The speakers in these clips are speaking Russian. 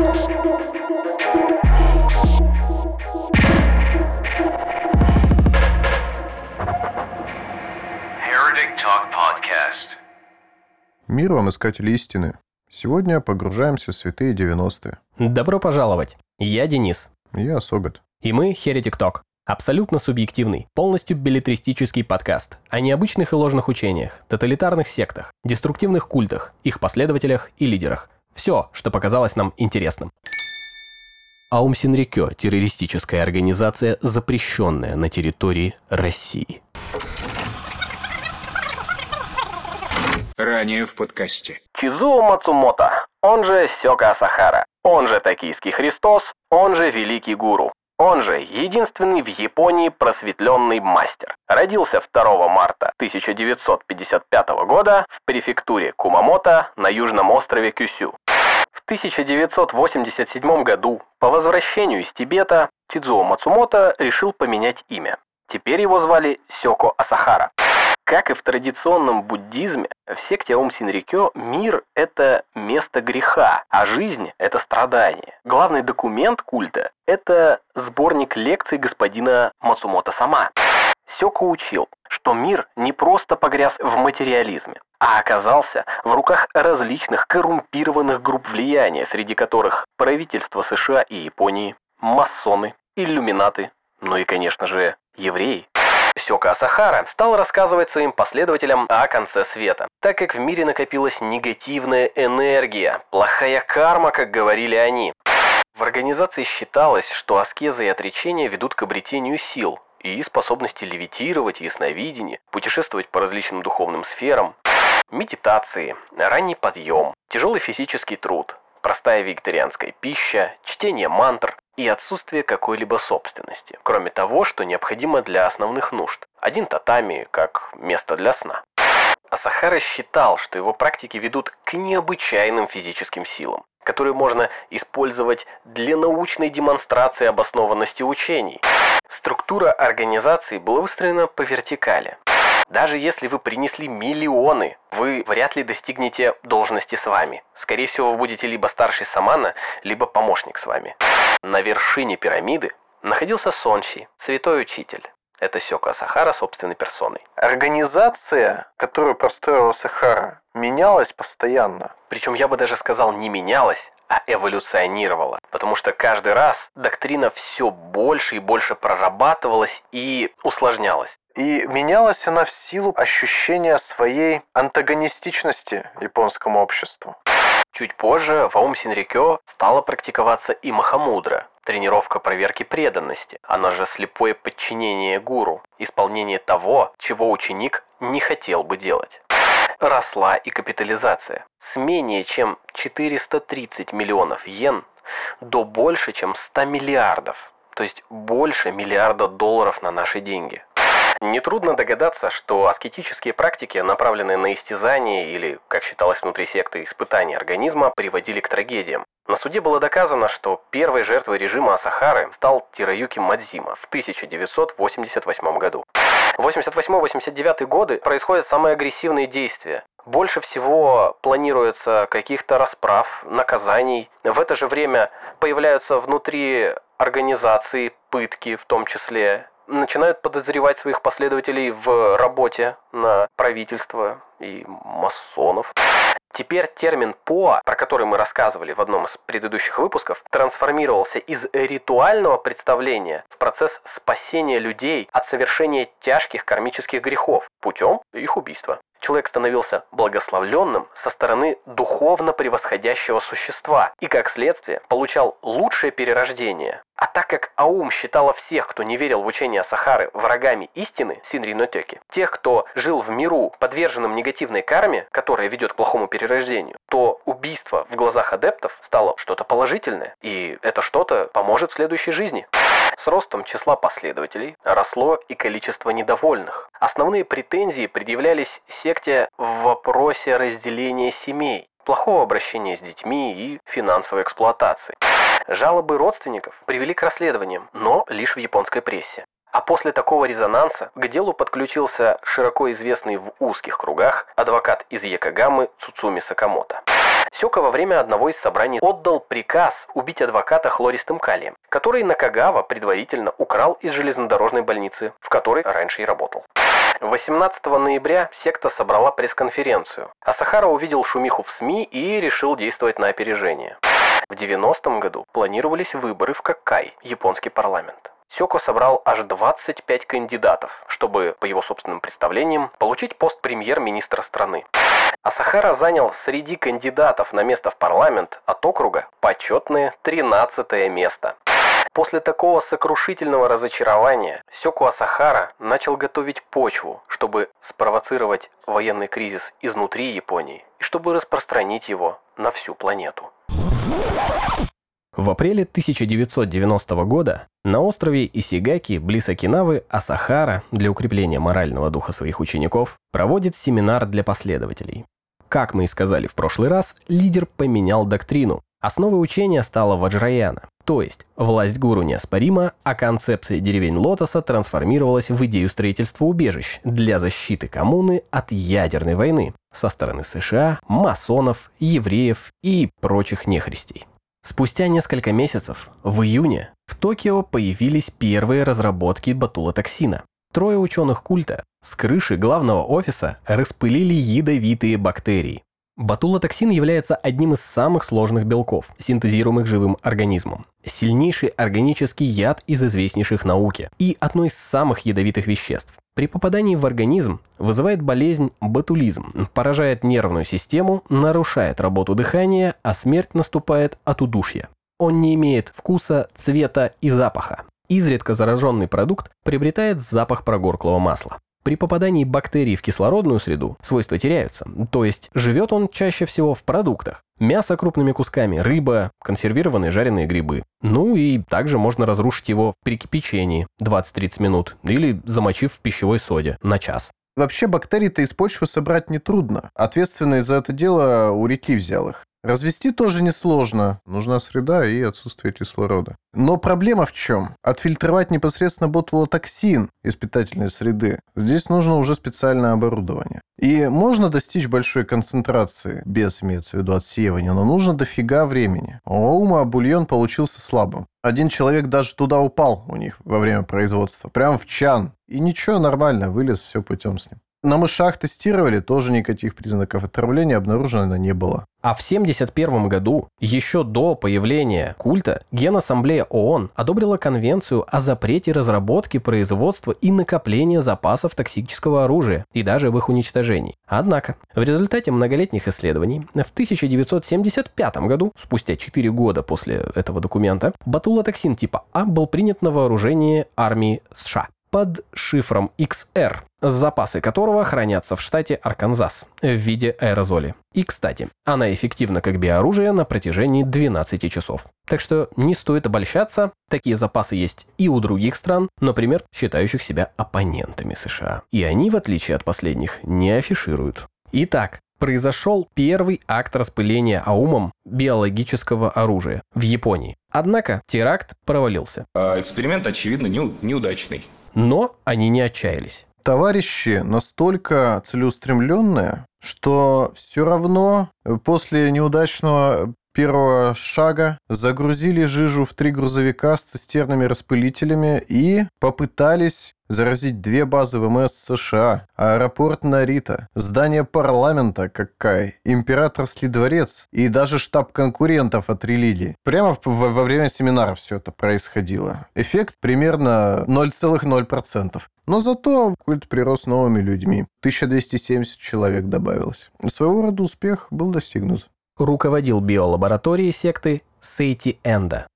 Heretic Talk Podcast. Мир вам, искатели истины. Сегодня погружаемся в святые 90-е. Добро пожаловать! Я Денис. Я Согат. И мы Heretic Talk. Абсолютно субъективный, полностью билетристический подкаст о необычных и ложных учениях, тоталитарных сектах, деструктивных культах, их последователях и лидерах. Все, что показалось нам интересным. Аум Синрикё – террористическая организация, запрещенная на территории России. Ранее в подкасте. Чизуо Мацумото, он же Сёка Асахара, он же Токийский Христос, он же Великий Гуру, он же единственный в Японии просветленный мастер. Родился 2 марта 1955 года в префектуре Кумамото на южном острове Кюсю. В 1987 году по возвращению из Тибета Чидзуо Мацумото решил поменять имя. Теперь его звали Сёко Асахара. Как и в традиционном буддизме, в секте Аум Синрикё мир – это место греха, а жизнь – это страдание. Главный документ культа – это сборник лекций господина Мацумото Сама. Сёко учил, что мир не просто погряз в материализме, а оказался в руках различных коррумпированных групп влияния, среди которых правительство США и Японии, масоны, иллюминаты, ну и, конечно же, евреи. Сёка Асахара стал рассказывать своим последователям о конце света, так как в мире накопилась негативная энергия, плохая карма, как говорили они. В организации считалось, что аскеза и отречение ведут к обретению сил и способности левитировать, ясновидение, путешествовать по различным духовным сферам, медитации, ранний подъем, тяжелый физический труд, простая вегетарианская пища, чтение мантр и отсутствие какой-либо собственности, кроме того, что необходимо для основных нужд. Один татами как место для сна. Асахара считал, что его практики ведут к необычайным физическим силам, которые можно использовать для научной демонстрации обоснованности учений. Структура организации была выстроена по вертикали. Даже если вы принесли миллионы, вы вряд ли достигнете должности с вами. Скорее всего, вы будете либо старший самана, либо помощник с вами. На вершине пирамиды находился Сонши, святой учитель. Это Сёка Сахара собственной персоной. Организация, которую простроила Сахара, менялась постоянно. Причем я бы даже сказал не менялась, а эволюционировала. Потому что каждый раз доктрина все больше и больше прорабатывалась и усложнялась. И менялась она в силу ощущения своей антагонистичности японскому обществу. Чуть позже в Аум Синрикё стала практиковаться и Махамудра, тренировка проверки преданности, она же слепое подчинение гуру, исполнение того, чего ученик не хотел бы делать. Росла и капитализация. С менее чем 430 миллионов йен до больше, чем 100 миллиардов, то есть больше миллиарда долларов на наши деньги. Нетрудно догадаться, что аскетические практики, направленные на истязание или, как считалось внутри секты, испытание организма, приводили к трагедиям. На суде было доказано, что первой жертвой режима Асахары стал Тироюки Мадзима в 1988 году. В 88-89 годы происходят самые агрессивные действия. Больше всего планируется каких-то расправ, наказаний. В это же время появляются внутри организации пытки в том числе начинают подозревать своих последователей в работе на правительство и масонов. Теперь термин «поа», про который мы рассказывали в одном из предыдущих выпусков, трансформировался из ритуального представления в процесс спасения людей от совершения тяжких кармических грехов путем их убийства. Человек становился благословленным со стороны духовно превосходящего существа и, как следствие, получал лучшее перерождение. А так как Аум считала всех, кто не верил в учение Сахары, врагами истины, Синринотеки, тех, кто жил в миру, подверженным негативной карме, которая ведет к плохому перерождению, то убийство в глазах адептов стало что-то положительное, и это что-то поможет в следующей жизни. С ростом числа последователей росло и количество недовольных. Основные претензии предъявлялись секте в вопросе разделения семей, плохого обращения с детьми и финансовой эксплуатации. Жалобы родственников привели к расследованиям, но лишь в японской прессе. А после такого резонанса к делу подключился широко известный в узких кругах адвокат из Якогамы Цуцуми Сакамото. Сёка во время одного из собраний отдал приказ убить адвоката хлористым калием, который Накагава предварительно украл из железнодорожной больницы, в которой раньше и работал. 18 ноября секта собрала пресс-конференцию, а Сахара увидел шумиху в СМИ и решил действовать на опережение. В 90-м году планировались выборы в Какай, японский парламент. Сёко собрал аж 25 кандидатов, чтобы, по его собственным представлениям, получить пост премьер-министра страны. А Сахара занял среди кандидатов на место в парламент от округа почетное 13 место. После такого сокрушительного разочарования Сёку Асахара начал готовить почву, чтобы спровоцировать военный кризис изнутри Японии и чтобы распространить его на всю планету. В апреле 1990 года на острове Исигаки, близ Окинавы, Асахара для укрепления морального духа своих учеников проводит семинар для последователей. Как мы и сказали в прошлый раз, лидер поменял доктрину. Основой учения стала Ваджраяна, то есть власть гуру неоспорима, а концепция деревень Лотоса трансформировалась в идею строительства убежищ для защиты коммуны от ядерной войны со стороны США, масонов, евреев и прочих нехристей. Спустя несколько месяцев, в июне, в Токио появились первые разработки батулотоксина. Трое ученых культа с крыши главного офиса распылили ядовитые бактерии. Батулотоксин является одним из самых сложных белков, синтезируемых живым организмом. Сильнейший органический яд из известнейших науки и одно из самых ядовитых веществ. При попадании в организм вызывает болезнь ботулизм, поражает нервную систему, нарушает работу дыхания, а смерть наступает от удушья. Он не имеет вкуса, цвета и запаха. Изредка зараженный продукт приобретает запах прогорклого масла. При попадании бактерий в кислородную среду свойства теряются, то есть живет он чаще всего в продуктах. Мясо крупными кусками, рыба, консервированные жареные грибы. Ну и также можно разрушить его при кипячении 20-30 минут или замочив в пищевой соде на час. Вообще бактерии-то из почвы собрать нетрудно. Ответственный за это дело у реки взял их. Развести тоже несложно. Нужна среда и отсутствие кислорода. Но проблема в чем? Отфильтровать непосредственно ботулотоксин из питательной среды. Здесь нужно уже специальное оборудование. И можно достичь большой концентрации, без имеется в виду отсеивания, но нужно дофига времени. У Аума бульон получился слабым. Один человек даже туда упал у них во время производства, прям в чан. И ничего, нормально, вылез, все путем с ним. На мышах тестировали, тоже никаких признаков отравления обнаружено не было. А в 1971 году, еще до появления культа, Генассамблея ООН одобрила конвенцию о запрете разработки, производства и накопления запасов токсического оружия и даже об их уничтожении. Однако, в результате многолетних исследований, в 1975 году, спустя 4 года после этого документа, батулотоксин типа А был принят на вооружение армии США под шифром XR, запасы которого хранятся в штате Арканзас в виде аэрозоли. И, кстати, она эффективна как биооружие на протяжении 12 часов. Так что не стоит обольщаться, такие запасы есть и у других стран, например, считающих себя оппонентами США. И они, в отличие от последних, не афишируют. Итак, произошел первый акт распыления аумом биологического оружия в Японии. Однако теракт провалился. А эксперимент, очевидно, неу- неудачный. Но они не отчаялись. Товарищи настолько целеустремленные, что все равно после неудачного первого шага загрузили жижу в три грузовика с цистерными распылителями и попытались заразить две базы ВМС США, аэропорт Нарита, здание парламента Какай, императорский дворец и даже штаб конкурентов от религии. Прямо в- во, во время семинара все это происходило. Эффект примерно 0,0%. Но зато культ прирос новыми людьми. 1270 человек добавилось. Своего рода успех был достигнут. Руководил биолабораторией секты Сейти Энда.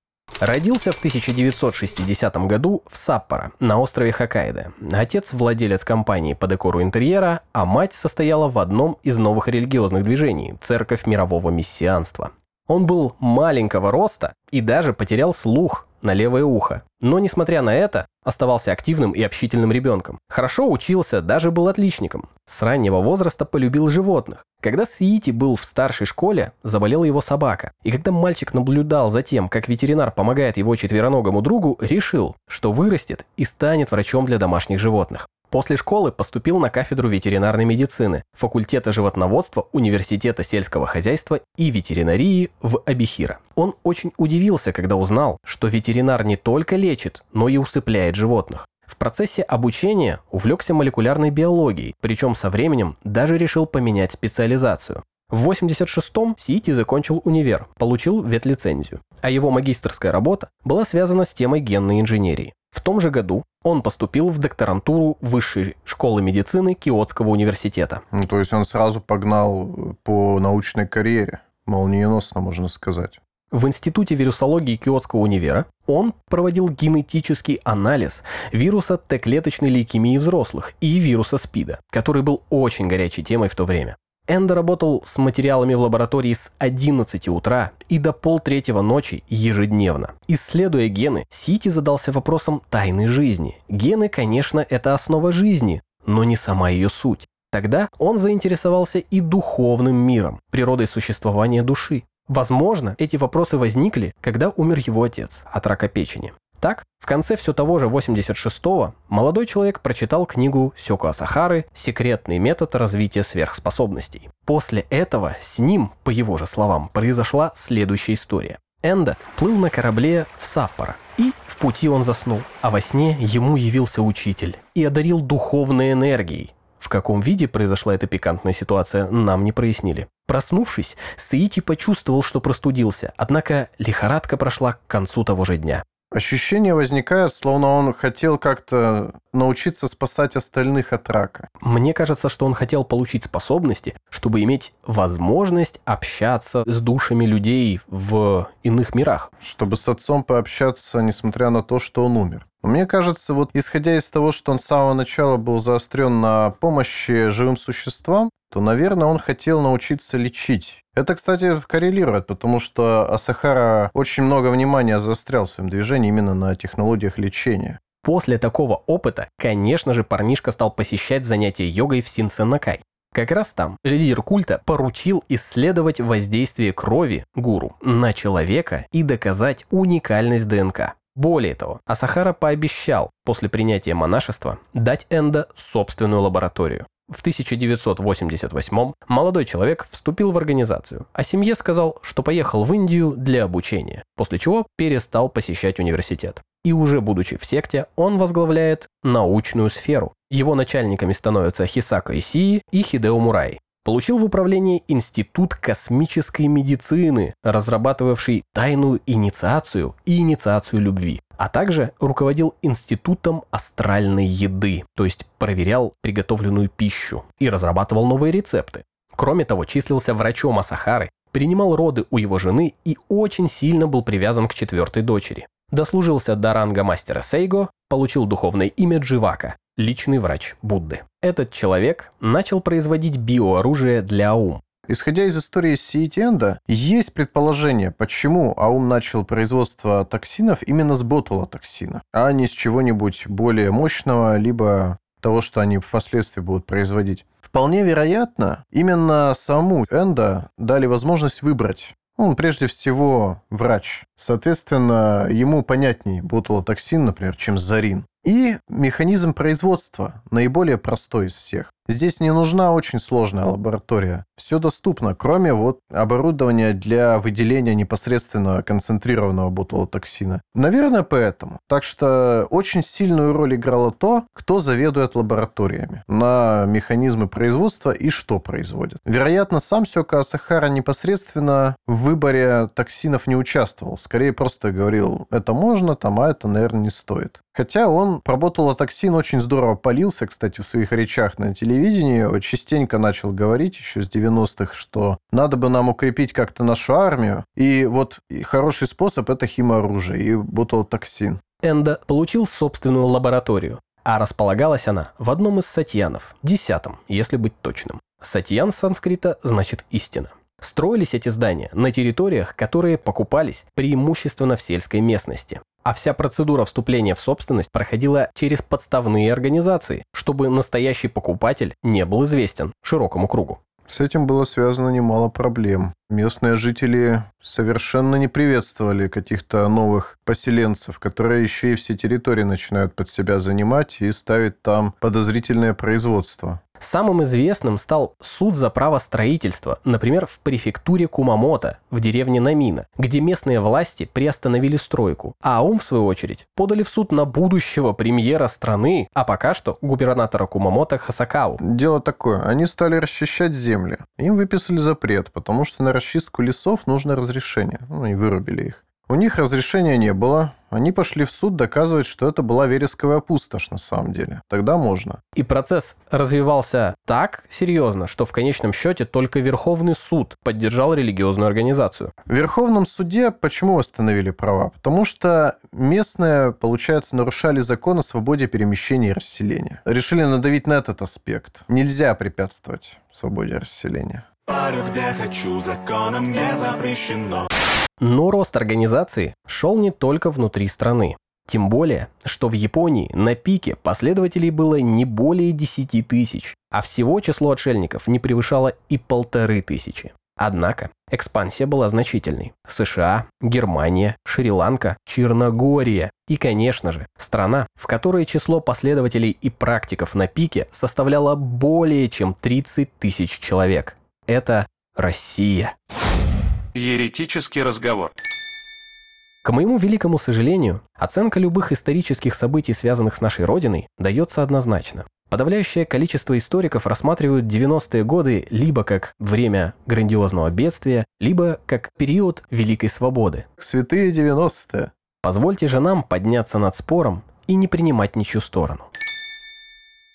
Родился в 1960 году в Саппоро, на острове Хоккайдо. Отец – владелец компании по декору интерьера, а мать состояла в одном из новых религиозных движений – Церковь мирового мессианства. Он был маленького роста и даже потерял слух на левое ухо. Но, несмотря на это, оставался активным и общительным ребенком. Хорошо учился, даже был отличником. С раннего возраста полюбил животных. Когда Сиити был в старшей школе, заболела его собака. И когда мальчик наблюдал за тем, как ветеринар помогает его четвероногому другу, решил, что вырастет и станет врачом для домашних животных. После школы поступил на кафедру ветеринарной медицины, факультета животноводства Университета сельского хозяйства и ветеринарии в Абихира. Он очень удивился, когда узнал, что ветеринар не только лечит, но и усыпляет животных. В процессе обучения увлекся молекулярной биологией, причем со временем даже решил поменять специализацию. В 86-м Сити закончил универ, получил ветлицензию, а его магистрская работа была связана с темой генной инженерии. В том же году он поступил в докторантуру Высшей школы медицины Киотского университета. Ну, то есть он сразу погнал э, по научной карьере. Молниеносно, можно сказать. В Институте вирусологии Киотского универа он проводил генетический анализ вируса Т-клеточной лейкемии взрослых и вируса СПИДа, который был очень горячей темой в то время. Эндо работал с материалами в лаборатории с 11 утра и до полтретьего ночи ежедневно. Исследуя гены, Сити задался вопросом тайны жизни. Гены, конечно, это основа жизни, но не сама ее суть. Тогда он заинтересовался и духовным миром, природой существования души. Возможно, эти вопросы возникли, когда умер его отец от рака печени. Так, в конце все того же 86-го молодой человек прочитал книгу Сёко Асахары «Секретный метод развития сверхспособностей». После этого с ним, по его же словам, произошла следующая история. Энда плыл на корабле в Саппоро, и в пути он заснул, а во сне ему явился учитель и одарил духовной энергией. В каком виде произошла эта пикантная ситуация, нам не прояснили. Проснувшись, Саити почувствовал, что простудился, однако лихорадка прошла к концу того же дня. Ощущение возникает, словно он хотел как-то научиться спасать остальных от рака. Мне кажется, что он хотел получить способности, чтобы иметь возможность общаться с душами людей в иных мирах. Чтобы с отцом пообщаться, несмотря на то, что он умер. Мне кажется, вот исходя из того, что он с самого начала был заострен на помощи живым существам, то, наверное, он хотел научиться лечить. Это, кстати, коррелирует, потому что Асахара очень много внимания заострял в своем движении именно на технологиях лечения. После такого опыта, конечно же, парнишка стал посещать занятия йогой в Синсенакай. Как раз там лидер культа поручил исследовать воздействие крови гуру на человека и доказать уникальность ДНК. Более того, Асахара пообещал после принятия монашества дать Энда собственную лабораторию. В 1988 молодой человек вступил в организацию, а семье сказал, что поехал в Индию для обучения, после чего перестал посещать университет. И уже будучи в секте, он возглавляет научную сферу. Его начальниками становятся Хисака Исии и Хидео Мурай. Получил в управлении Институт космической медицины, разрабатывавший тайную инициацию и инициацию любви а также руководил Институтом астральной еды, то есть проверял приготовленную пищу и разрабатывал новые рецепты. Кроме того, числился врачом Асахары, принимал роды у его жены и очень сильно был привязан к четвертой дочери. Дослужился до ранга мастера Сейго, получил духовное имя Дживака, личный врач Будды. Этот человек начал производить биооружие для Аум, Исходя из истории Сиетенда, есть предположение, почему Аум начал производство токсинов именно с ботулотоксина, а не с чего-нибудь более мощного, либо того, что они впоследствии будут производить. Вполне вероятно, именно саму Энда дали возможность выбрать он прежде всего врач. Соответственно, ему понятней ботулотоксин, например, чем зарин. И механизм производства наиболее простой из всех. Здесь не нужна очень сложная лаборатория. Все доступно, кроме вот оборудования для выделения непосредственного концентрированного ботулотоксина. Наверное, поэтому. Так что очень сильную роль играло то, кто заведует лабораториями на механизмы производства и что производят. Вероятно, сам Сёка Асахара непосредственно в выборе токсинов не участвовал. Скорее просто говорил, это можно, там, а это, наверное, не стоит. Хотя он про ботулотоксин очень здорово полился, кстати, в своих речах на телевидении. Частенько начал говорить еще с 90-х, что надо бы нам укрепить как-то нашу армию. И вот хороший способ – это химоружие и ботулотоксин. Энда получил собственную лабораторию, а располагалась она в одном из сатьянов, десятом, если быть точным. Сатьян с санскрита значит «истина». Строились эти здания на территориях, которые покупались преимущественно в сельской местности а вся процедура вступления в собственность проходила через подставные организации, чтобы настоящий покупатель не был известен широкому кругу. С этим было связано немало проблем. Местные жители совершенно не приветствовали каких-то новых поселенцев, которые еще и все территории начинают под себя занимать и ставить там подозрительное производство. Самым известным стал суд за право строительства, например, в префектуре Кумамото, в деревне Намина, где местные власти приостановили стройку, а АУМ, в свою очередь, подали в суд на будущего премьера страны, а пока что губернатора Кумамото Хасакаву. Дело такое, они стали расчищать земли. Им выписали запрет, потому что на расчистку лесов нужно разрешение. Ну, и вырубили их. У них разрешения не было. Они пошли в суд доказывать, что это была вересковая пустошь на самом деле. Тогда можно. И процесс развивался так серьезно, что в конечном счете только Верховный суд поддержал религиозную организацию. В Верховном суде почему восстановили права? Потому что местные, получается, нарушали закон о свободе перемещения и расселения. Решили надавить на этот аспект. Нельзя препятствовать свободе расселения. Парю где хочу, законом не запрещено. Но рост организации шел не только внутри страны. Тем более, что в Японии на пике последователей было не более 10 тысяч, а всего число отшельников не превышало и полторы тысячи. Однако экспансия была значительной. США, Германия, Шри-Ланка, Черногория и, конечно же, страна, в которой число последователей и практиков на пике составляло более чем 30 тысяч человек. Это Россия. Еретический разговор. К моему великому сожалению, оценка любых исторических событий, связанных с нашей Родиной, дается однозначно. Подавляющее количество историков рассматривают 90-е годы либо как время грандиозного бедствия, либо как период Великой Свободы. Святые 90-е. Позвольте же нам подняться над спором и не принимать ничью сторону.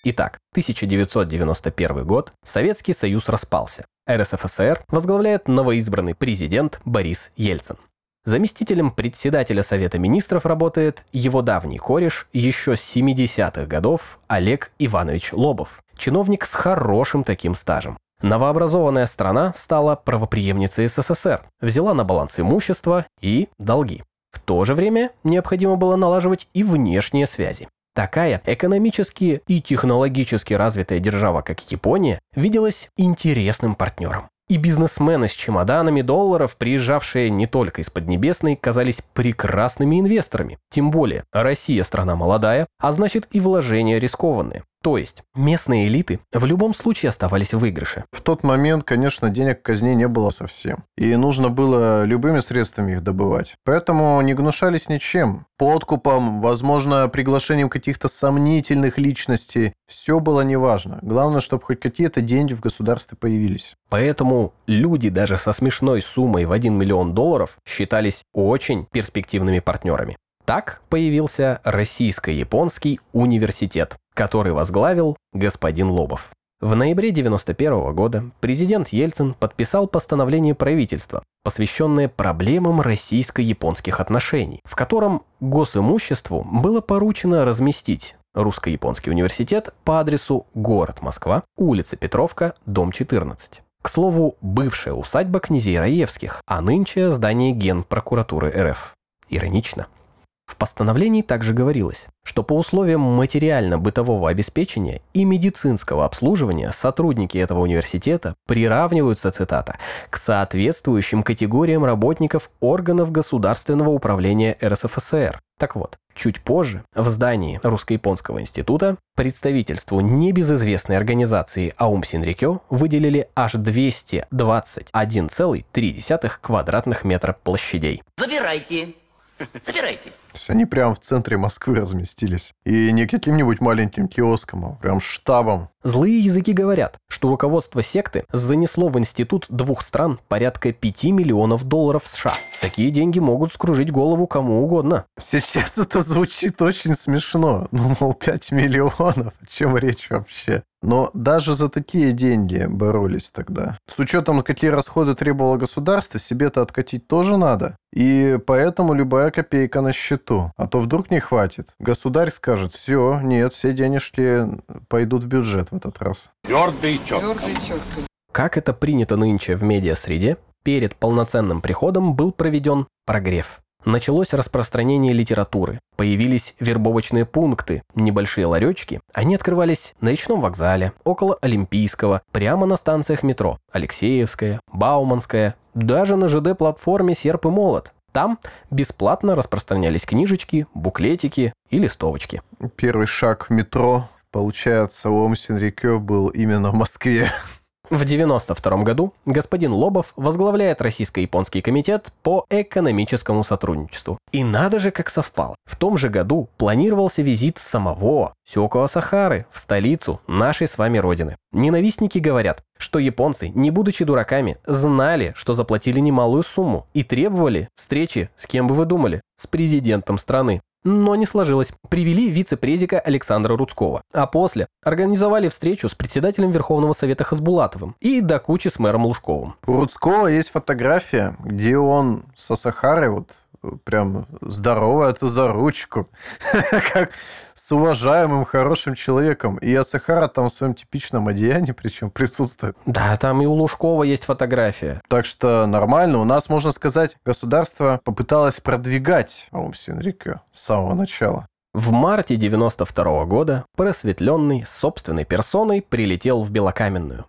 Итак, 1991 год, Советский Союз распался. РСФСР возглавляет новоизбранный президент Борис Ельцин. Заместителем председателя Совета Министров работает его давний кореш еще с 70-х годов Олег Иванович Лобов, чиновник с хорошим таким стажем. Новообразованная страна стала правоприемницей СССР, взяла на баланс имущество и долги. В то же время необходимо было налаживать и внешние связи. Такая экономически и технологически развитая держава, как Япония, виделась интересным партнером. И бизнесмены с чемоданами долларов, приезжавшие не только из Поднебесной, казались прекрасными инвесторами. Тем более, Россия страна молодая, а значит и вложения рискованные. То есть, местные элиты в любом случае оставались в выигрыше. В тот момент, конечно, денег казни не было совсем. И нужно было любыми средствами их добывать. Поэтому не гнушались ничем. Подкупом, возможно, приглашением каких-то сомнительных личностей. Все было неважно. Главное, чтобы хоть какие-то деньги в государстве появились. Поэтому люди даже со смешной суммой в 1 миллион долларов считались очень перспективными партнерами. Так появился Российско-японский университет, который возглавил господин Лобов. В ноябре 1991 года президент Ельцин подписал постановление правительства, посвященное проблемам российско-японских отношений, в котором госимуществу было поручено разместить Русско-японский университет по адресу город Москва, улица Петровка, дом 14. К слову, бывшая усадьба князей Раевских, а нынче здание Генпрокуратуры РФ. Иронично. В постановлении также говорилось, что по условиям материально-бытового обеспечения и медицинского обслуживания сотрудники этого университета приравниваются, цитата, к соответствующим категориям работников органов государственного управления РСФСР. Так вот, чуть позже в здании Русско-японского института представительству небезызвестной организации Аум Синрикё выделили аж 221,3 квадратных метра площадей. Забирайте. Забирайте. То есть они прямо в центре Москвы разместились. И не каким-нибудь маленьким киоском, а прям штабом. Злые языки говорят, что руководство секты занесло в институт двух стран порядка 5 миллионов долларов США. Такие деньги могут скружить голову кому угодно. Сейчас это звучит очень смешно. Ну, мол, 5 миллионов. О чем речь вообще? Но даже за такие деньги боролись тогда. С учетом, какие расходы требовало государство, себе-то откатить тоже надо. И поэтому любая копейка на счету. А то вдруг не хватит. Государь скажет, все, нет, все денежки пойдут в бюджет в этот раз. Как это принято нынче в медиа-среде, перед полноценным приходом был проведен прогрев. Началось распространение литературы, появились вербовочные пункты, небольшие ларечки. Они открывались на речном вокзале, около Олимпийского, прямо на станциях метро Алексеевская, Бауманская, даже на ЖД-платформе «Серп и молот». Там бесплатно распространялись книжечки, буклетики и листовочки. Первый шаг в метро, получается, у Омсенрикё был именно в Москве. В 1992 году господин Лобов возглавляет Российско-японский комитет по экономическому сотрудничеству. И надо же, как совпало. В том же году планировался визит самого Сёко Асахары в столицу нашей с вами родины. Ненавистники говорят, что японцы, не будучи дураками, знали, что заплатили немалую сумму и требовали встречи, с кем бы вы думали, с президентом страны. Но не сложилось. Привели вице-презика Александра Рудского. А после организовали встречу с председателем Верховного Совета Хасбулатовым и до кучи с мэром Лужковым. У Рудского есть фотография, где он со Сахарой вот прям здоровается за ручку, как с уважаемым, хорошим человеком. И Асахара там в своем типичном одеянии причем присутствует. Да, там и у Лужкова есть фотография. Так что нормально. У нас, можно сказать, государство попыталось продвигать Аум Синрикё с самого начала. В марте 92 года просветленный собственной персоной прилетел в Белокаменную.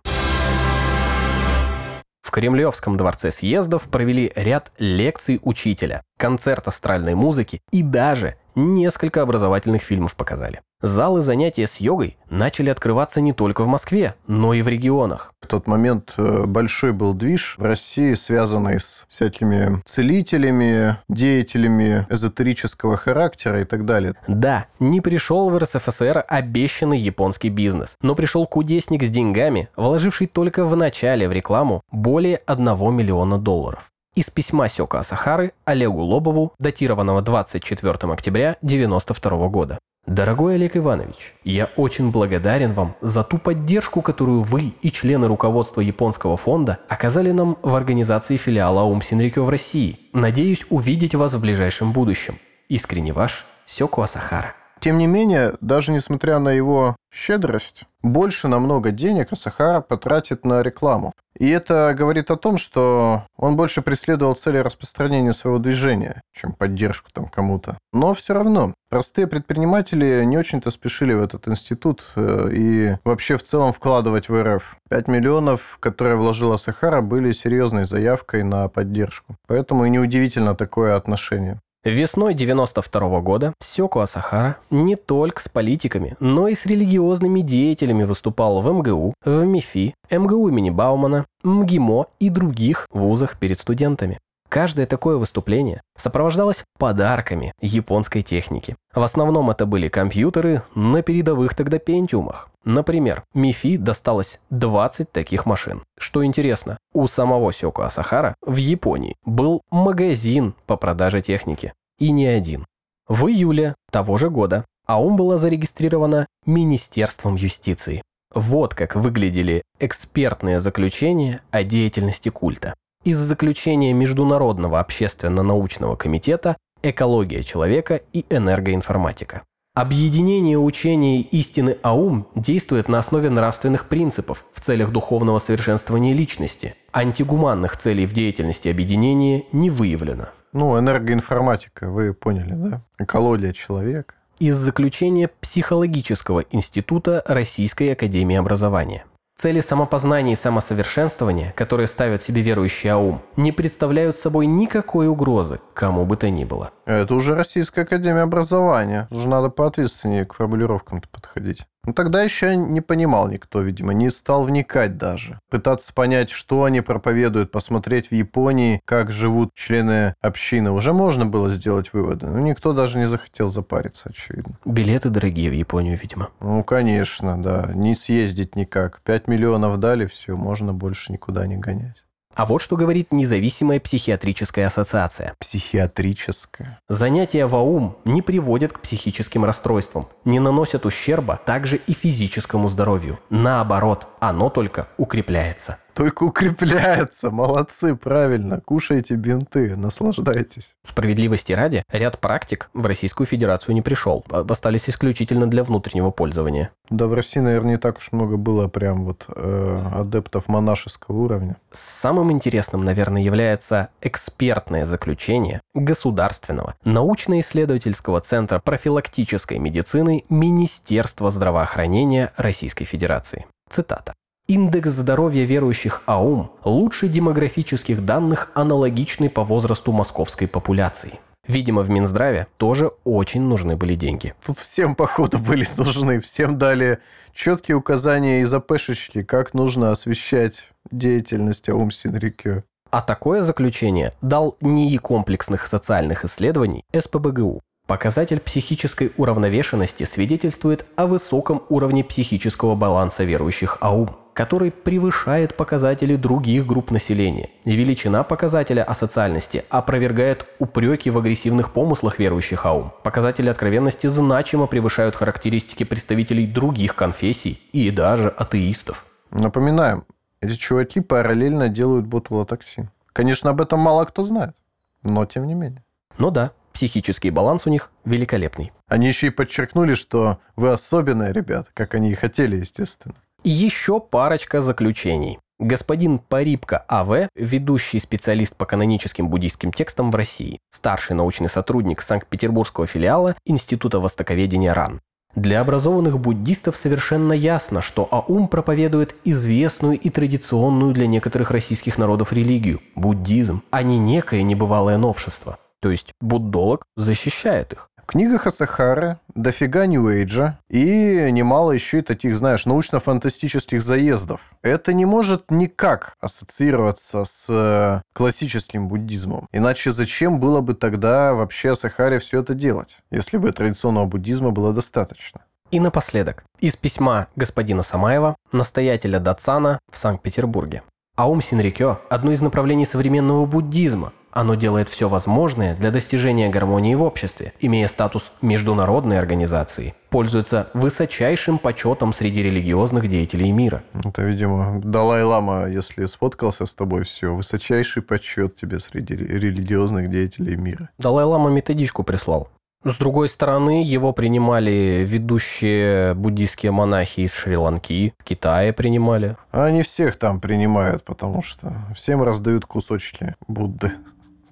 Кремлевском дворце съездов провели ряд лекций учителя, концерт астральной музыки и даже несколько образовательных фильмов показали. Залы занятия с йогой начали открываться не только в Москве, но и в регионах. В тот момент э, большой был движ в России, связанный с всякими целителями, деятелями эзотерического характера и так далее. Да, не пришел в РСФСР обещанный японский бизнес, но пришел кудесник с деньгами, вложивший только в начале в рекламу более 1 миллиона долларов. Из письма Сёка Асахары Олегу Лобову, датированного 24 октября 1992 года. Дорогой Олег Иванович, я очень благодарен вам за ту поддержку, которую вы и члены руководства японского фонда оказали нам в организации филиала Аум Синрикё в России. Надеюсь увидеть вас в ближайшем будущем. Искренне ваш Сёку Асахара. Тем не менее, даже несмотря на его щедрость, больше намного денег Асахара потратит на рекламу. И это говорит о том, что он больше преследовал цели распространения своего движения, чем поддержку там кому-то. Но все равно, простые предприниматели не очень-то спешили в этот институт э, и вообще в целом вкладывать в РФ. 5 миллионов, которые вложила Сахара, были серьезной заявкой на поддержку. Поэтому и неудивительно такое отношение. Весной 92 года Сёку Асахара не только с политиками, но и с религиозными деятелями выступал в МГУ, в МИФИ, МГУ имени Баумана, МГИМО и других вузах перед студентами. Каждое такое выступление сопровождалось подарками японской техники. В основном это были компьютеры на передовых тогда пентиумах. Например, Мифи досталось 20 таких машин. Что интересно, у самого Сёку Асахара в Японии был магазин по продаже техники. И не один. В июле того же года АУМ была зарегистрирована Министерством юстиции. Вот как выглядели экспертные заключения о деятельности культа из заключения Международного общественно-научного комитета «Экология человека и энергоинформатика». Объединение учения истины Аум действует на основе нравственных принципов в целях духовного совершенствования личности. Антигуманных целей в деятельности объединения не выявлено. Ну, энергоинформатика, вы поняли, да? Экология человека. Из заключения Психологического института Российской Академии Образования. Цели самопознания и самосовершенствования, которые ставят себе верующий аум, не представляют собой никакой угрозы кому бы то ни было. Это уже Российская Академия Образования. Уже надо поответственнее к формулировкам-то подходить. Ну, тогда еще не понимал никто, видимо, не стал вникать даже. Пытаться понять, что они проповедуют, посмотреть в Японии, как живут члены общины. Уже можно было сделать выводы, но никто даже не захотел запариться, очевидно. Билеты дорогие в Японию, видимо. Ну, конечно, да. Не съездить никак. Пять миллионов дали, все, можно больше никуда не гонять. А вот что говорит независимая психиатрическая ассоциация. Психиатрическая. Занятия в АУМ не приводят к психическим расстройствам, не наносят ущерба также и физическому здоровью. Наоборот, оно только укрепляется. Только укрепляется. Молодцы, правильно. Кушайте бинты, наслаждайтесь. Справедливости ради, ряд практик в Российскую Федерацию не пришел. а- Остались исключительно для внутреннего пользования. Да, в России, наверное, не так уж много было прям вот э, адептов монашеского уровня. Самым интересным, наверное, является экспертное заключение Государственного научно-исследовательского центра профилактической медицины Министерства здравоохранения Российской Федерации. Цитата. Индекс здоровья верующих АУМ лучше демографических данных, аналогичный по возрасту московской популяции. Видимо, в Минздраве тоже очень нужны были деньги. Тут всем, походу, были нужны. Всем дали четкие указания и запешечки, как нужно освещать деятельность Аум Синрикё. А такое заключение дал НИИ комплексных социальных исследований СПБГУ. Показатель психической уравновешенности свидетельствует о высоком уровне психического баланса верующих АУМ, который превышает показатели других групп населения. И величина показателя асоциальности опровергает упреки в агрессивных помыслах верующих АУМ. Показатели откровенности значимо превышают характеристики представителей других конфессий и даже атеистов. Напоминаем, эти чуваки параллельно делают ботулотоксин. Конечно, об этом мало кто знает, но тем не менее. Но да, психический баланс у них великолепный. Они еще и подчеркнули, что вы особенные, ребят, как они и хотели, естественно. Еще парочка заключений. Господин Парибко А.В., ведущий специалист по каноническим буддийским текстам в России, старший научный сотрудник Санкт-Петербургского филиала Института востоковедения РАН. Для образованных буддистов совершенно ясно, что Аум проповедует известную и традиционную для некоторых российских народов религию – буддизм, а не некое небывалое новшество. То есть буддолог защищает их. Книгах Асахары дофига нью-эйджа и немало еще и таких, знаешь, научно-фантастических заездов. Это не может никак ассоциироваться с э, классическим буддизмом. Иначе зачем было бы тогда вообще Асахаре все это делать, если бы традиционного буддизма было достаточно? И напоследок, из письма господина Самаева, настоятеля Датсана в Санкт-Петербурге. Аум Синрикё – одно из направлений современного буддизма. Оно делает все возможное для достижения гармонии в обществе, имея статус международной организации, пользуется высочайшим почетом среди религиозных деятелей мира. Это, видимо, Далай-Лама, если сфоткался с тобой, все, высочайший почет тебе среди ре- религиозных деятелей мира. Далай-Лама методичку прислал. С другой стороны, его принимали ведущие буддийские монахи из Шри-Ланки, в Китае принимали. А они всех там принимают, потому что всем раздают кусочки Будды.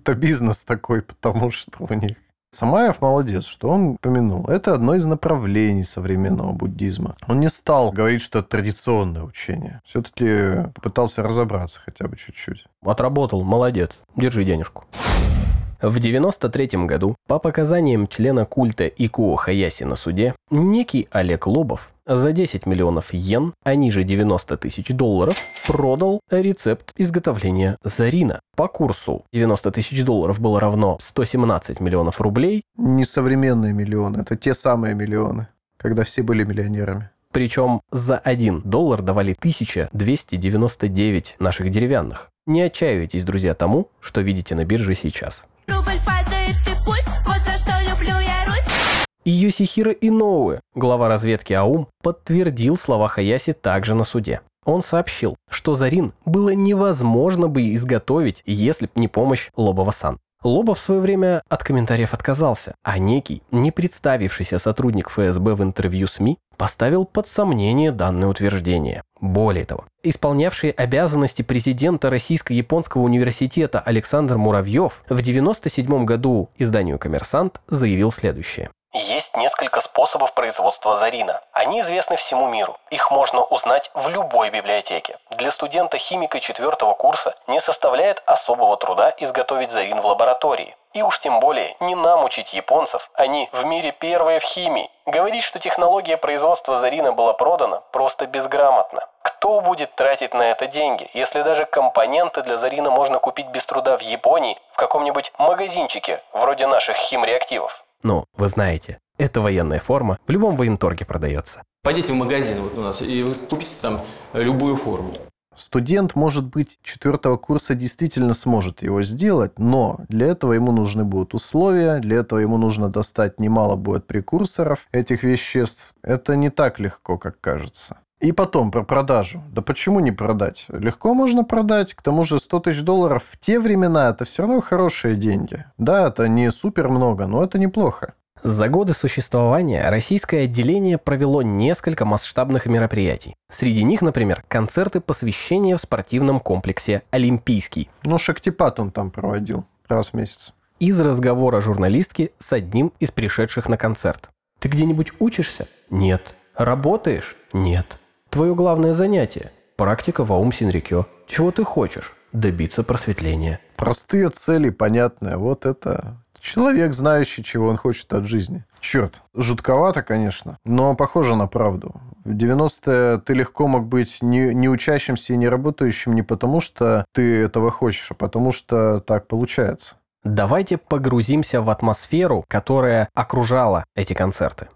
Это бизнес такой, потому что у них... Самаев молодец, что он упомянул. Это одно из направлений современного буддизма. Он не стал говорить, что это традиционное учение. Все-таки попытался разобраться хотя бы чуть-чуть. Отработал, молодец. Держи денежку. В 93 году, по показаниям члена культа Икуо Хаяси на суде, некий Олег Лобов за 10 миллионов йен, а ниже 90 тысяч долларов, продал рецепт изготовления зарина. По курсу 90 тысяч долларов было равно 117 миллионов рублей, Несовременные миллионы. Это те самые миллионы, когда все были миллионерами. причем за 1 доллар давали 1299 наших деревянных. Не отчаивайтесь, друзья, тому, что видите на бирже сейчас. Рубль падает и пусть, вот за что люблю я Русь. И Йосихиро Иноуэ, глава разведки АУМ, подтвердил слова Хаяси также на суде. Он сообщил, что Зарин было невозможно бы изготовить, если б не помощь Лобова-сан. Лобов в свое время от комментариев отказался, а некий, не представившийся сотрудник ФСБ в интервью СМИ, поставил под сомнение данное утверждение. Более того, исполнявший обязанности президента Российско-японского университета Александр Муравьев в 1997 году изданию «Коммерсант» заявил следующее. Есть несколько способов производства зарина. Они известны всему миру. Их можно узнать в любой библиотеке. Для студента-химика четвертого курса не составляет особого труда изготовить зарин в лаборатории. И уж тем более не нам учить японцев, они в мире первые в химии. Говорить, что технология производства зарина была продана, просто безграмотно. Кто будет тратить на это деньги, если даже компоненты для зарина можно купить без труда в Японии в каком-нибудь магазинчике, вроде наших химреактивов? Ну, вы знаете, эта военная форма в любом военторге продается. Пойдите в магазин вот у нас и вы купите там любую форму. Студент, может быть, четвертого курса действительно сможет его сделать, но для этого ему нужны будут условия, для этого ему нужно достать немало будет прекурсоров этих веществ. Это не так легко, как кажется. И потом про продажу. Да почему не продать? Легко можно продать. К тому же 100 тысяч долларов в те времена это все равно хорошие деньги. Да, это не супер много, но это неплохо. За годы существования российское отделение провело несколько масштабных мероприятий. Среди них, например, концерты посвящения в спортивном комплексе «Олимпийский». Ну, Шактипат он там проводил раз в месяц. Из разговора журналистки с одним из пришедших на концерт. «Ты где-нибудь учишься?» «Нет». «Работаешь?» «Нет». Твое главное занятие – практика в Аум Синрикё. Чего ты хочешь? Добиться просветления. Простые цели, понятные. Вот это человек, знающий, чего он хочет от жизни. Черт, жутковато, конечно, но похоже на правду. В 90-е ты легко мог быть не, не учащимся и не работающим не потому, что ты этого хочешь, а потому что так получается. Давайте погрузимся в атмосферу, которая окружала эти концерты.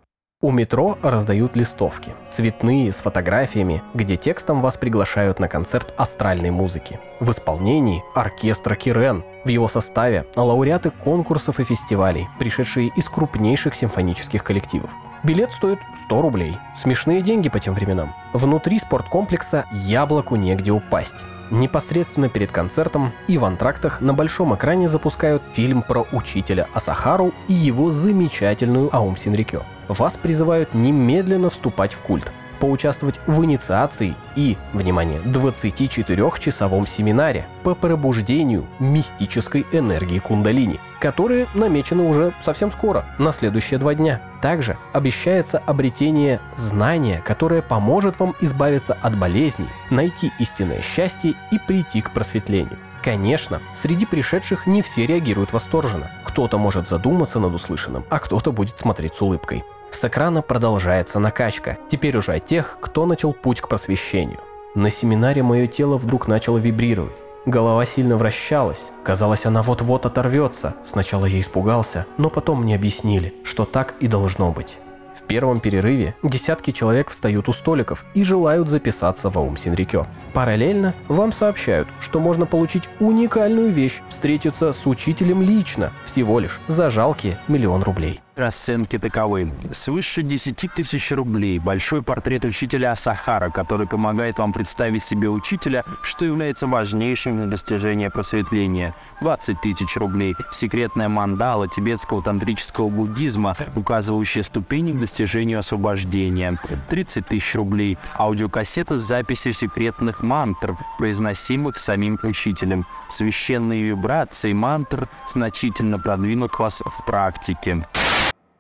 У метро раздают листовки, цветные, с фотографиями, где текстом вас приглашают на концерт астральной музыки. В исполнении оркестра Кирен, в его составе лауреаты конкурсов и фестивалей, пришедшие из крупнейших симфонических коллективов. Билет стоит 100 рублей. Смешные деньги по тем временам. Внутри спорткомплекса яблоку негде упасть. Непосредственно перед концертом и в антрактах на большом экране запускают фильм про учителя Асахару и его замечательную Аум Синрикё. Вас призывают немедленно вступать в культ, поучаствовать в инициации и, внимание, 24-часовом семинаре по пробуждению мистической энергии кундалини, которые намечены уже совсем скоро, на следующие два дня. Также обещается обретение знания, которое поможет вам избавиться от болезней, найти истинное счастье и прийти к просветлению. Конечно, среди пришедших не все реагируют восторженно. Кто-то может задуматься над услышанным, а кто-то будет смотреть с улыбкой. С экрана продолжается накачка, теперь уже тех, кто начал путь к просвещению. На семинаре мое тело вдруг начало вибрировать. Голова сильно вращалась. Казалось, она вот-вот оторвется. Сначала я испугался, но потом мне объяснили, что так и должно быть. В первом перерыве десятки человек встают у столиков и желают записаться в Аум Синрикё. Параллельно вам сообщают, что можно получить уникальную вещь – встретиться с учителем лично, всего лишь за жалкие миллион рублей. Расценки таковы. Свыше 10 тысяч рублей. Большой портрет учителя Асахара, который помогает вам представить себе учителя, что является важнейшим для достижения просветления. 20 тысяч рублей. Секретная мандала тибетского тантрического буддизма, указывающая ступени к достижению освобождения. 30 тысяч рублей. Аудиокассета с записью секретных мантр, произносимых самим учителем. Священные вибрации мантр значительно продвинут вас в практике.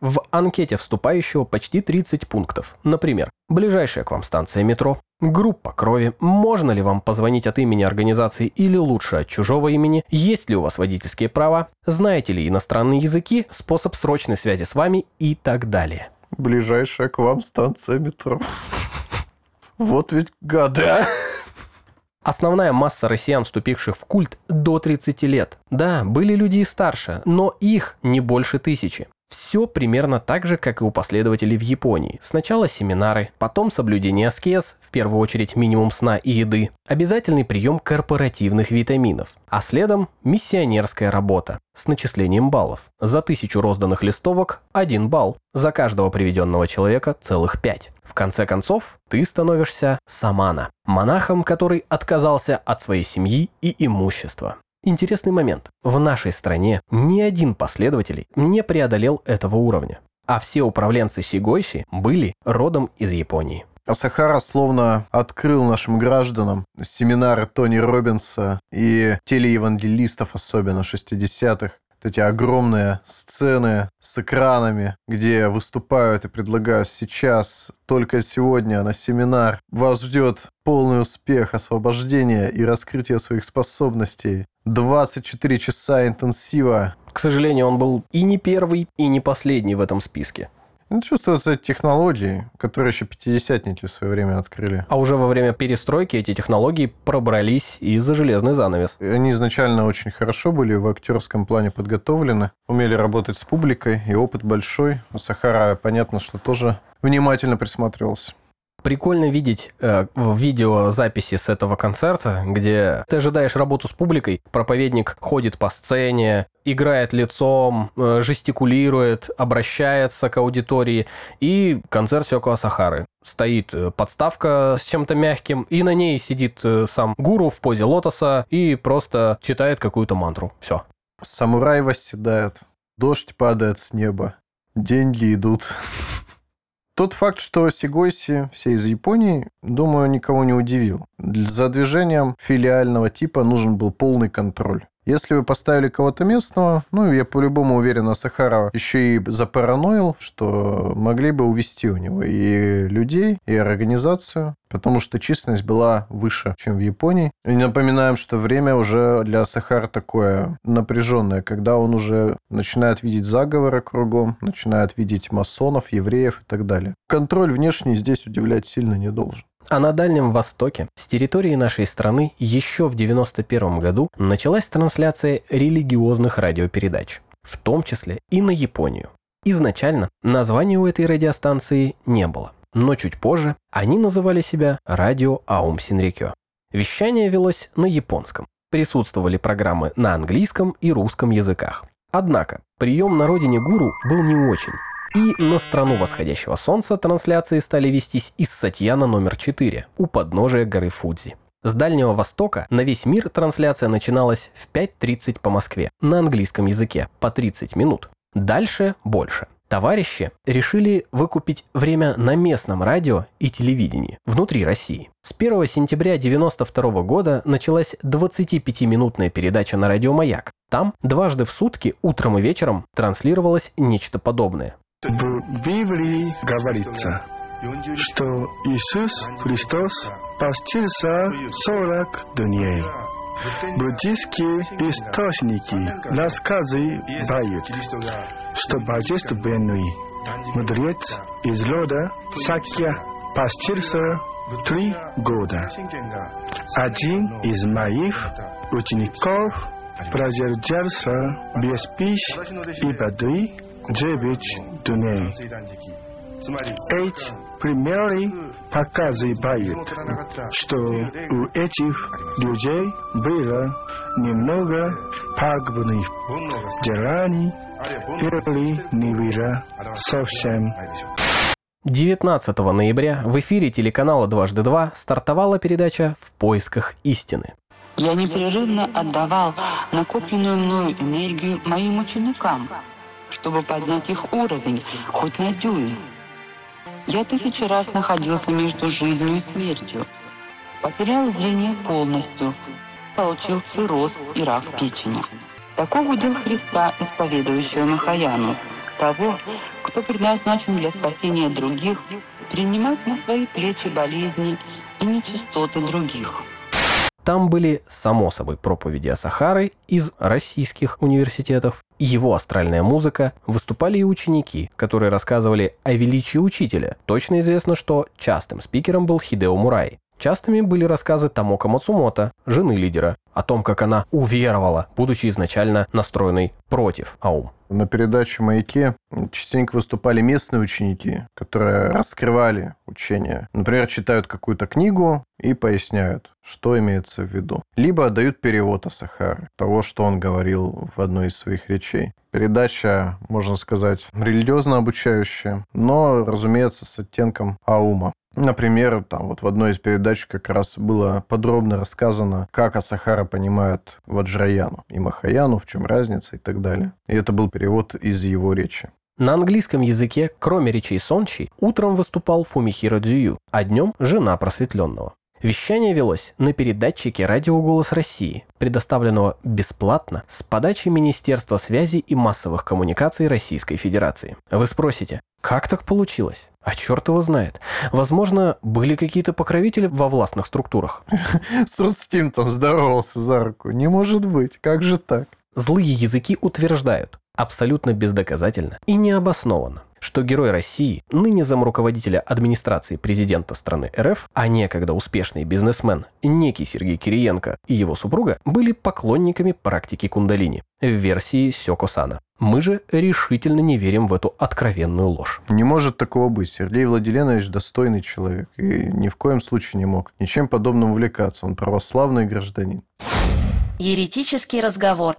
В анкете вступающего почти 30 пунктов. Например, ближайшая к вам станция метро, группа крови, можно ли вам позвонить от имени организации или лучше от чужого имени, есть ли у вас водительские права, знаете ли иностранные языки, способ срочной связи с вами и так далее. Ближайшая к вам станция метро. Вот ведь гады, а! Основная масса россиян, вступивших в культ, до 30 лет. Да, были люди и старше, но их не больше тысячи. Все примерно так же, как и у последователей в Японии. Сначала семинары, потом соблюдение аскез, в первую очередь минимум сна и еды, обязательный прием корпоративных витаминов, а следом миссионерская работа с начислением баллов. За тысячу розданных листовок – один балл, за каждого приведенного человека – целых пять. В конце концов, ты становишься самана, монахом, который отказался от своей семьи и имущества. Интересный момент. В нашей стране ни один последователь не преодолел этого уровня. А все управленцы Сигойси были родом из Японии. Асахара словно открыл нашим гражданам семинары Тони Робинса и телеевангелистов, особенно 60-х, эти огромные сцены с экранами, где выступают и предлагают сейчас, только сегодня на семинар. Вас ждет полный успех, освобождение и раскрытие своих способностей. 24 часа интенсива. К сожалению, он был и не первый, и не последний в этом списке. Ну, чувствуются технологии, которые еще пятидесятники в свое время открыли. А уже во время перестройки эти технологии пробрались и за железный занавес. Они изначально очень хорошо были в актерском плане подготовлены, умели работать с публикой, и опыт большой. Сахара, понятно, что тоже внимательно присматривался. Прикольно видеть э, в видеозаписи с этого концерта, где ты ожидаешь работу с публикой, проповедник ходит по сцене, играет лицом, э, жестикулирует, обращается к аудитории, и концерт Сёко Асахары. Стоит э, подставка с чем-то мягким, и на ней сидит э, сам гуру в позе лотоса и просто читает какую-то мантру. Все. Самурай восседает, дождь падает с неба, деньги идут. Тот факт, что Сигойси все из Японии, думаю, никого не удивил. За движением филиального типа нужен был полный контроль. Если вы поставили кого-то местного, ну, я по-любому уверен, Сахара еще и запараноил, что могли бы увести у него и людей, и организацию, потому что численность была выше, чем в Японии. И напоминаем, что время уже для Сахара такое напряженное, когда он уже начинает видеть заговоры кругом, начинает видеть масонов, евреев и так далее. Контроль внешний здесь удивлять сильно не должен. А на Дальнем Востоке, с территории нашей страны, еще в 91 году началась трансляция религиозных радиопередач, в том числе и на Японию. Изначально названия у этой радиостанции не было, но чуть позже они называли себя «Радио Аум Синрикё». Вещание велось на японском. Присутствовали программы на английском и русском языках. Однако прием на родине гуру был не очень, и на страну восходящего солнца трансляции стали вестись из Сатьяна номер 4 у подножия горы Фудзи. С Дальнего Востока на весь мир трансляция начиналась в 5.30 по Москве на английском языке по 30 минут. Дальше больше. Товарищи решили выкупить время на местном радио и телевидении внутри России. С 1 сентября 1992 года началась 25-минутная передача на радио «Маяк». Там дважды в сутки, утром и вечером, транслировалось нечто подобное. В Библии говорится, что Иисус Христос постился 40 дней. Буддийские источники рассказывают, что божественный мудрец из рода Сакья постился три года. Один из моих учеников продержался без пищи и воды девять дней. Эти примеры показывают, что у этих людей было немного пагубных желаний или невера совсем. 19 ноября в эфире телеканала «Дважды два» стартовала передача «В поисках истины». Я непрерывно отдавал накопленную мною энергию моим ученикам, чтобы поднять их уровень хоть на дюйм. Я тысячи раз находился между жизнью и смертью. Потерял зрение полностью. Получил цирроз и рак печени. Таков удел Христа, исповедующего Махаяну, того, кто предназначен для спасения других, принимать на свои плечи болезни и нечистоты других. Там были, само собой, проповеди о Сахары из российских университетов, его астральная музыка, выступали и ученики, которые рассказывали о величии учителя. Точно известно, что частым спикером был Хидео Мурай. Частыми были рассказы Тамока Мацумото, жены лидера, о том, как она уверовала, будучи изначально настроенной против Аум. На передаче «Маяке» частенько выступали местные ученики, которые раскрывали учение. Например, читают какую-то книгу и поясняют, что имеется в виду. Либо отдают перевод о Сахаре, того, что он говорил в одной из своих речей. Передача, можно сказать, религиозно обучающая, но, разумеется, с оттенком аума. Например, там вот в одной из передач как раз было подробно рассказано, как Асахара понимает Ваджраяну и Махаяну, в чем разница и так далее. И это был перевод из его речи. На английском языке, кроме речей Сончи, утром выступал Фумихиро Дзюю, а днем – жена просветленного. Вещание велось на передатчике «Радио Голос России», предоставленного бесплатно с подачи Министерства связи и массовых коммуникаций Российской Федерации. Вы спросите, как так получилось? А черт его знает. Возможно, были какие-то покровители во властных структурах. С Рудским там здоровался за руку. Не может быть. Как же так? Злые языки утверждают, абсолютно бездоказательно и необоснованно, что герой России, ныне замруководителя администрации президента страны РФ, а некогда успешный бизнесмен, некий Сергей Кириенко и его супруга были поклонниками практики кундалини в версии Сёко-сана. Мы же решительно не верим в эту откровенную ложь. Не может такого быть. Сергей Владиленович достойный человек и ни в коем случае не мог ничем подобным увлекаться. Он православный гражданин. Еретический разговор.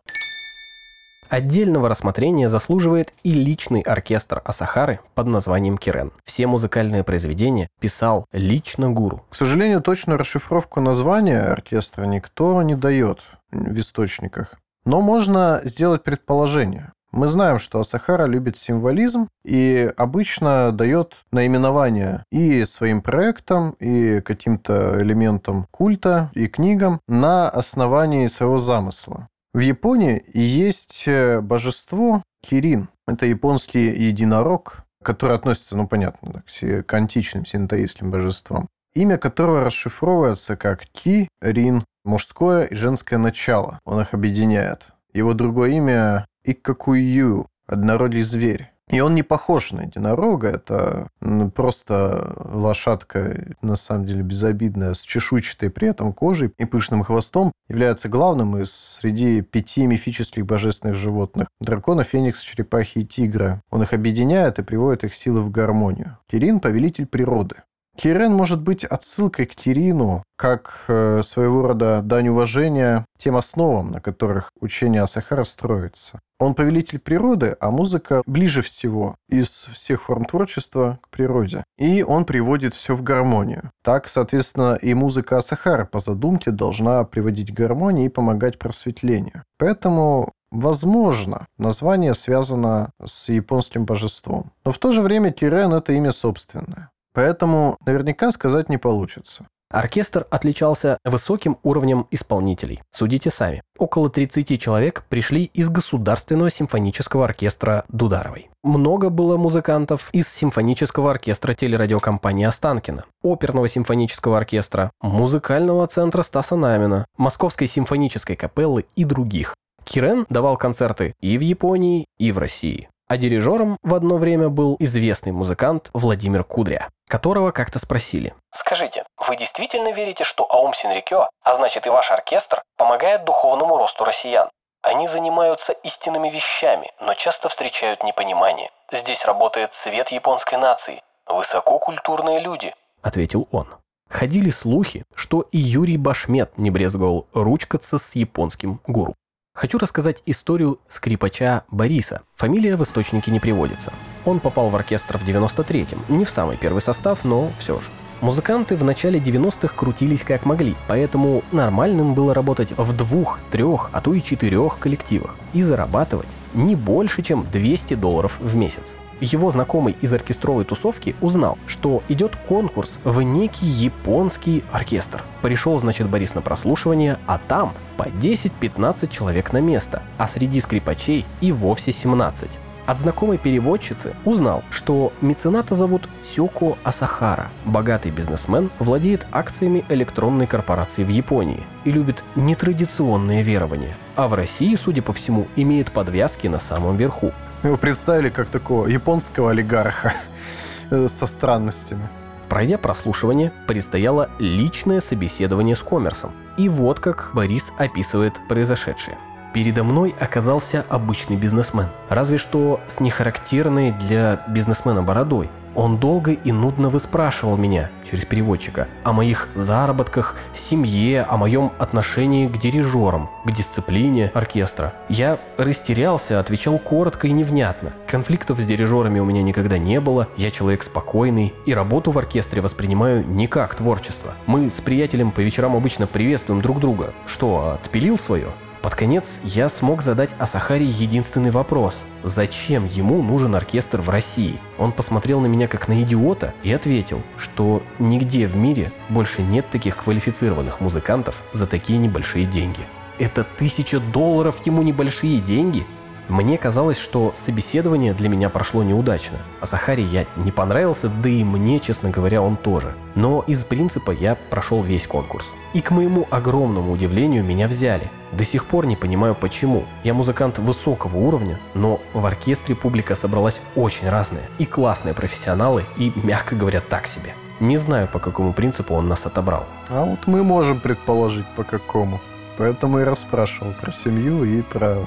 Отдельного рассмотрения заслуживает и личный оркестр Асахары под названием Кирен. Все музыкальные произведения писал лично гуру. К сожалению, точную расшифровку названия оркестра никто не дает в источниках. Но можно сделать предположение. Мы знаем, что Асахара любит символизм и обычно дает наименование и своим проектам, и каким-то элементам культа, и книгам на основании своего замысла. В Японии есть э, божество Кирин. Это японский единорог, который относится, ну, понятно, к античным синтоистским божествам. Имя которого расшифровывается как Ки-Рин, мужское и женское начало. Он их объединяет. Его другое имя Иккакую, однородный зверь. И он не похож на единорога, это ну, просто лошадка, на самом деле, безобидная, с чешуйчатой при этом кожей и пышным хвостом, является главным из среди пяти мифических божественных животных – дракона, феникса, черепахи и тигра. Он их объединяет и приводит их силы в гармонию. Кирин – повелитель природы. Кирен может быть отсылкой к Кирину, как э, своего рода дань уважения тем основам, на которых учение Асахара строится. Он повелитель природы, а музыка ближе всего из всех форм творчества к природе. И он приводит все в гармонию. Так, соответственно, и музыка Асахара по задумке должна приводить к гармонии и помогать просветлению. Поэтому Возможно, название связано с японским божеством. Но в то же время Кирен – это имя собственное. Поэтому наверняка сказать не получится. Оркестр отличался высоким уровнем исполнителей. Судите сами. Около 30 человек пришли из Государственного симфонического оркестра Дударовой. Много было музыкантов из симфонического оркестра телерадиокомпании Останкина, оперного симфонического оркестра, музыкального центра Стаса Намина, Московской симфонической капеллы и других. Кирен давал концерты и в Японии, и в России. А дирижером в одно время был известный музыкант Владимир Кудря, которого как-то спросили. Скажите, вы действительно верите, что Аум Синрикё, а значит и ваш оркестр, помогает духовному росту россиян? Они занимаются истинными вещами, но часто встречают непонимание. Здесь работает цвет японской нации. Высококультурные люди. Ответил он. Ходили слухи, что и Юрий Башмет не брезговал ручкаться с японским гуру. Хочу рассказать историю скрипача Бориса. Фамилия в источнике не приводится. Он попал в оркестр в 93-м. Не в самый первый состав, но все же. Музыканты в начале 90-х крутились как могли, поэтому нормальным было работать в двух, трех, а то и четырех коллективах и зарабатывать не больше, чем 200 долларов в месяц его знакомый из оркестровой тусовки узнал, что идет конкурс в некий японский оркестр. Пришел, значит, Борис на прослушивание, а там по 10-15 человек на место, а среди скрипачей и вовсе 17. От знакомой переводчицы узнал, что мецената зовут Сёко Асахара. Богатый бизнесмен владеет акциями электронной корпорации в Японии и любит нетрадиционные верования. А в России, судя по всему, имеет подвязки на самом верху. Его представили как такого японского олигарха э, со странностями. Пройдя прослушивание, предстояло личное собеседование с Коммерсом. И вот как Борис описывает произошедшее. Передо мной оказался обычный бизнесмен, разве что с нехарактерной для бизнесмена бородой. Он долго и нудно выспрашивал меня, через переводчика, о моих заработках, семье, о моем отношении к дирижерам, к дисциплине оркестра. Я растерялся, отвечал коротко и невнятно. Конфликтов с дирижерами у меня никогда не было, я человек спокойный, и работу в оркестре воспринимаю не как творчество. Мы с приятелем по вечерам обычно приветствуем друг друга. Что, отпилил свое? Под конец я смог задать Асахаре единственный вопрос. Зачем ему нужен оркестр в России? Он посмотрел на меня как на идиота и ответил, что нигде в мире больше нет таких квалифицированных музыкантов за такие небольшие деньги. Это тысяча долларов ему небольшие деньги? Мне казалось, что собеседование для меня прошло неудачно. А Сахаре я не понравился, да и мне, честно говоря, он тоже. Но из принципа я прошел весь конкурс. И к моему огромному удивлению меня взяли. До сих пор не понимаю почему. Я музыкант высокого уровня, но в оркестре публика собралась очень разная. И классные профессионалы, и, мягко говоря, так себе. Не знаю, по какому принципу он нас отобрал. А вот мы можем предположить, по какому. Поэтому и расспрашивал про семью и про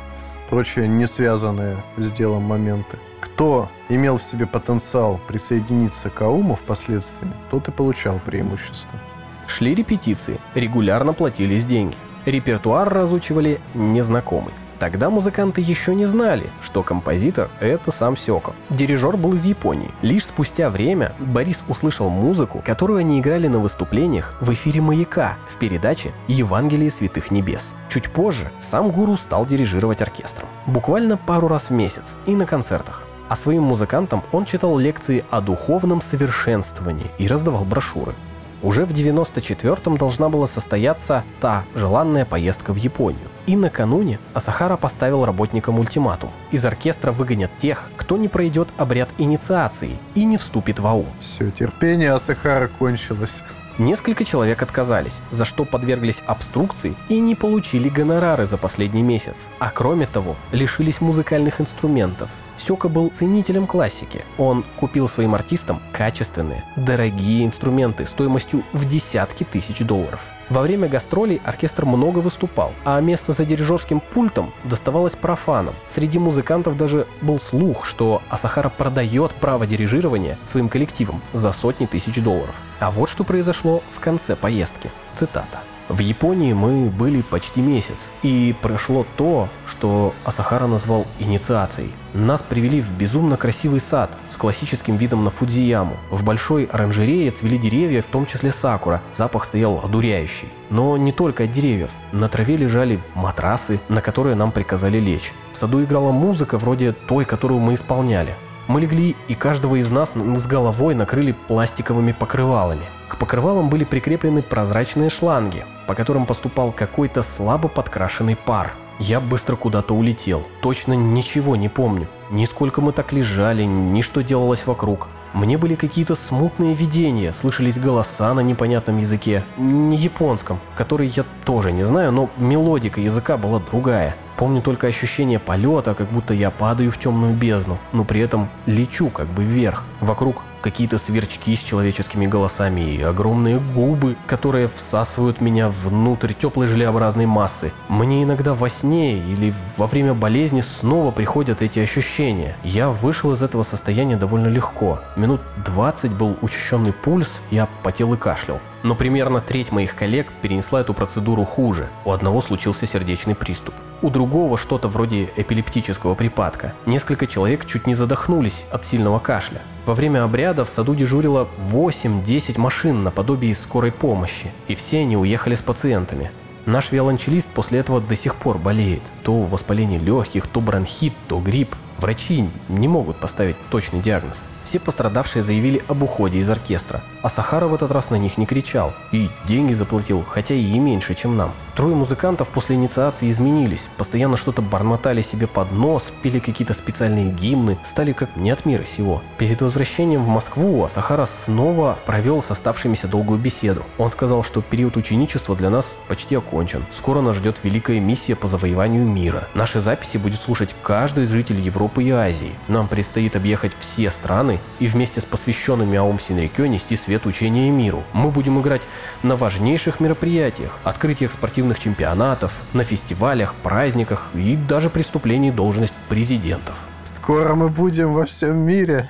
прочие не связанные с делом моменты. Кто имел в себе потенциал присоединиться к АУМу впоследствии, тот и получал преимущество. Шли репетиции, регулярно платились деньги. Репертуар разучивали незнакомый. Тогда музыканты еще не знали, что композитор — это сам Сёко. Дирижер был из Японии. Лишь спустя время Борис услышал музыку, которую они играли на выступлениях в эфире «Маяка» в передаче «Евангелие святых небес». Чуть позже сам гуру стал дирижировать оркестром. Буквально пару раз в месяц и на концертах. А своим музыкантам он читал лекции о духовном совершенствовании и раздавал брошюры. Уже в 94-м должна была состояться та желанная поездка в Японию. И накануне Асахара поставил работникам ультиматум. Из оркестра выгонят тех, кто не пройдет обряд инициации и не вступит в АУ. Все, терпение Асахара кончилось. Несколько человек отказались, за что подверглись обструкции и не получили гонорары за последний месяц. А кроме того, лишились музыкальных инструментов. Сёка был ценителем классики. Он купил своим артистам качественные, дорогие инструменты стоимостью в десятки тысяч долларов. Во время гастролей оркестр много выступал, а место за дирижерским пультом доставалось профанам. Среди музыкантов даже был слух, что Асахара продает право дирижирования своим коллективам за сотни тысяч долларов. А вот что произошло в конце поездки. Цитата. В Японии мы были почти месяц, и прошло то, что Асахара назвал инициацией. Нас привели в безумно красивый сад с классическим видом на Фудзияму. В большой оранжерее цвели деревья, в том числе сакура. Запах стоял одуряющий. Но не только от деревьев. На траве лежали матрасы, на которые нам приказали лечь. В саду играла музыка вроде той, которую мы исполняли. Мы легли, и каждого из нас с головой накрыли пластиковыми покрывалами. К покрывалам были прикреплены прозрачные шланги, по которым поступал какой-то слабо подкрашенный пар. Я быстро куда-то улетел. Точно ничего не помню. Ни сколько мы так лежали, ни что делалось вокруг. Мне были какие-то смутные видения, слышались голоса на непонятном языке, не японском, который я тоже не знаю, но мелодика языка была другая. Помню только ощущение полета, как будто я падаю в темную бездну, но при этом лечу как бы вверх. Вокруг какие-то сверчки с человеческими голосами и огромные губы, которые всасывают меня внутрь теплой желеобразной массы. Мне иногда во сне или во время болезни снова приходят эти ощущения. Я вышел из этого состояния довольно легко. Минут 20 был учащенный пульс, я потел и кашлял. Но примерно треть моих коллег перенесла эту процедуру хуже. У одного случился сердечный приступ. У другого что-то вроде эпилептического припадка. Несколько человек чуть не задохнулись от сильного кашля. Во время обряда в саду дежурило 8-10 машин наподобие скорой помощи, и все они уехали с пациентами. Наш виолончелист после этого до сих пор болеет. То воспаление легких, то бронхит, то грипп. Врачи не могут поставить точный диагноз. Все пострадавшие заявили об уходе из оркестра, а Сахара в этот раз на них не кричал и деньги заплатил, хотя и меньше, чем нам. Трое музыкантов после инициации изменились, постоянно что-то бормотали себе под нос, пели какие-то специальные гимны, стали как не от мира сего. Перед возвращением в Москву Асахара снова провел с оставшимися долгую беседу. Он сказал, что период ученичества для нас почти окончен. Скоро нас ждет великая миссия по завоеванию мира. Наши записи будет слушать каждый из жителей Европы и Азии. Нам предстоит объехать все страны и вместе с посвященными Аум Синрикё нести свет учения миру. Мы будем играть на важнейших мероприятиях, открытиях спортивных чемпионатов, на фестивалях, праздниках и даже преступлении должность президентов. Скоро мы будем во всем мире.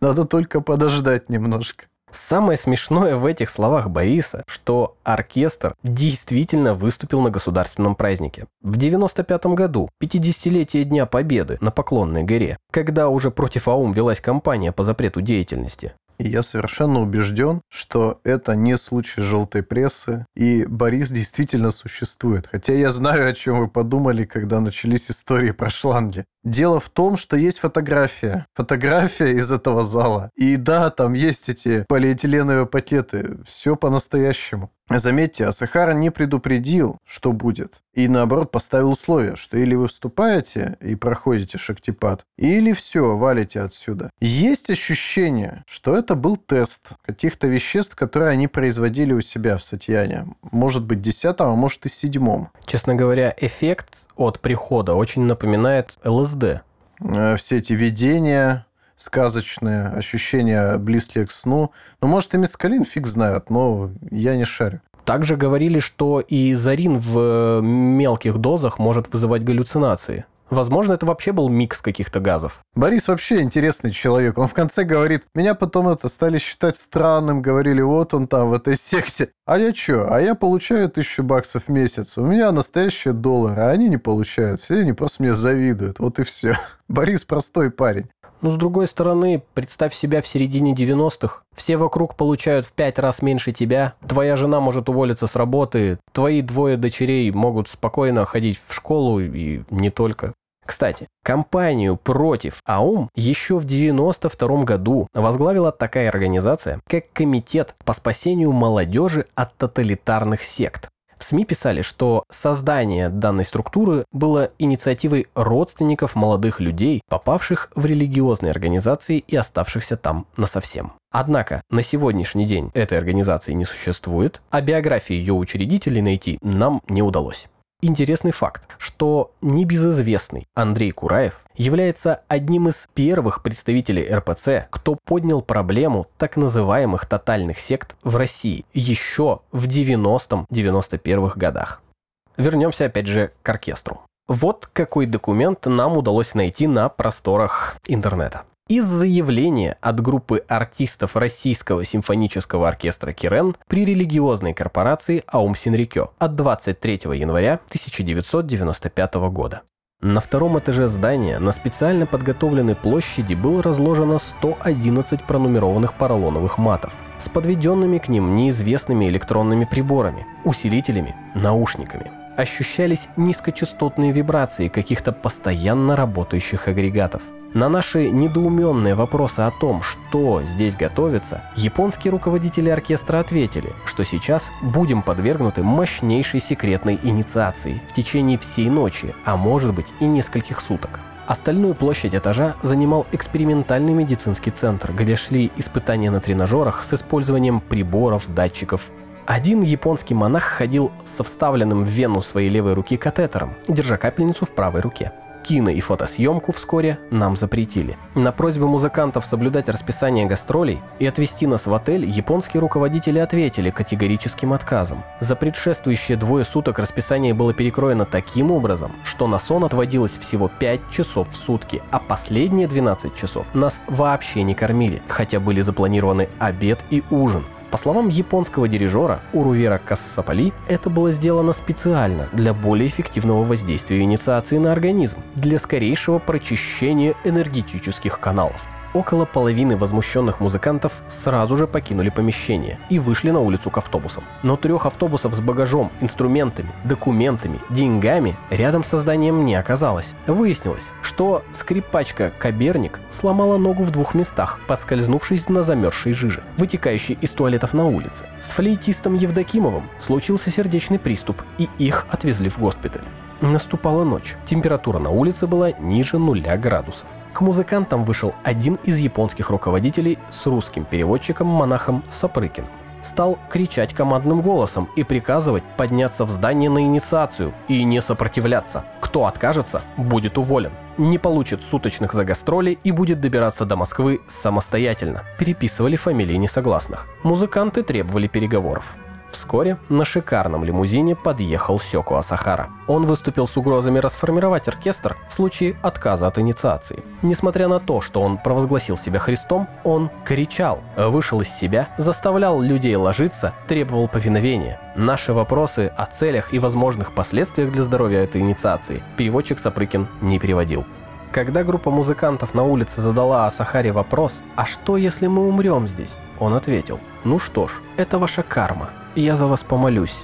Надо только подождать немножко. Самое смешное в этих словах Бориса, что оркестр действительно выступил на государственном празднике. В 95 году, 50-летие Дня Победы на Поклонной горе, когда уже против АУМ велась кампания по запрету деятельности. И я совершенно убежден, что это не случай желтой прессы, и Борис действительно существует. Хотя я знаю, о чем вы подумали, когда начались истории про шланги. Дело в том, что есть фотография. Фотография из этого зала. И да, там есть эти полиэтиленовые пакеты. Все по-настоящему. Заметьте, Асахара не предупредил, что будет, и наоборот поставил условие, что или вы вступаете и проходите шактипад, или все, валите отсюда. Есть ощущение, что это был тест каких-то веществ, которые они производили у себя в Сатьяне. Может быть, десятом, а может и седьмом. Честно говоря, эффект от прихода очень напоминает ЛСД. Э, Все эти видения, сказочные ощущения близкие к сну. Ну, может, и мискалин, фиг знает, но я не шарю. Также говорили, что и зарин в мелких дозах может вызывать галлюцинации. Возможно, это вообще был микс каких-то газов. Борис вообще интересный человек. Он в конце говорит, меня потом это стали считать странным, говорили, вот он там в этой секте. А я что? А я получаю тысячу баксов в месяц. У меня настоящие доллары, а они не получают. Все они просто мне завидуют. Вот и все. Борис простой парень. Но с другой стороны, представь себя в середине 90-х. Все вокруг получают в пять раз меньше тебя. Твоя жена может уволиться с работы. Твои двое дочерей могут спокойно ходить в школу и не только. Кстати, кампанию против АУМ еще в 92 году возглавила такая организация, как Комитет по спасению молодежи от тоталитарных сект. В СМИ писали, что создание данной структуры было инициативой родственников молодых людей, попавших в религиозные организации и оставшихся там насовсем. Однако на сегодняшний день этой организации не существует, а биографии ее учредителей найти нам не удалось. Интересный факт, что небезызвестный Андрей Кураев является одним из первых представителей РПЦ, кто поднял проблему так называемых тотальных сект в России еще в 90-91 годах. Вернемся опять же к оркестру. Вот какой документ нам удалось найти на просторах интернета. Из заявления от группы артистов Российского симфонического оркестра «Кирен» при религиозной корпорации «Аум Синрикё» от 23 января 1995 года. На втором этаже здания на специально подготовленной площади было разложено 111 пронумерованных поролоновых матов с подведенными к ним неизвестными электронными приборами, усилителями, наушниками. Ощущались низкочастотные вибрации каких-то постоянно работающих агрегатов – на наши недоуменные вопросы о том, что здесь готовится, японские руководители оркестра ответили, что сейчас будем подвергнуты мощнейшей секретной инициации в течение всей ночи, а может быть и нескольких суток. Остальную площадь этажа занимал экспериментальный медицинский центр, где шли испытания на тренажерах с использованием приборов, датчиков. Один японский монах ходил со вставленным в вену своей левой руки катетером, держа капельницу в правой руке кино и фотосъемку вскоре нам запретили. На просьбу музыкантов соблюдать расписание гастролей и отвезти нас в отель японские руководители ответили категорическим отказом. За предшествующие двое суток расписание было перекроено таким образом, что на сон отводилось всего 5 часов в сутки, а последние 12 часов нас вообще не кормили, хотя были запланированы обед и ужин. По словам японского дирижера Урувера Кассапали, это было сделано специально для более эффективного воздействия инициации на организм, для скорейшего прочищения энергетических каналов. Около половины возмущенных музыкантов сразу же покинули помещение и вышли на улицу к автобусам. Но трех автобусов с багажом, инструментами, документами, деньгами рядом с зданием не оказалось. Выяснилось, что скрипачка Каберник сломала ногу в двух местах, поскользнувшись на замерзшей жиже, вытекающей из туалетов на улице. С флейтистом Евдокимовым случился сердечный приступ, и их отвезли в госпиталь. Наступала ночь. Температура на улице была ниже нуля градусов. К музыкантам вышел один из японских руководителей с русским переводчиком-монахом Сапрыкиным. Стал кричать командным голосом и приказывать подняться в здание на инициацию и не сопротивляться. Кто откажется, будет уволен. Не получит суточных за гастроли и будет добираться до Москвы самостоятельно. Переписывали фамилии несогласных. Музыканты требовали переговоров. Вскоре на шикарном лимузине подъехал Сёку Асахара. Он выступил с угрозами расформировать оркестр в случае отказа от инициации. Несмотря на то, что он провозгласил себя Христом, он кричал, вышел из себя, заставлял людей ложиться, требовал повиновения. Наши вопросы о целях и возможных последствиях для здоровья этой инициации переводчик Сапрыкин не переводил. Когда группа музыкантов на улице задала Асахаре вопрос «А что, если мы умрем здесь?», он ответил «Ну что ж, это ваша карма, я за вас помолюсь.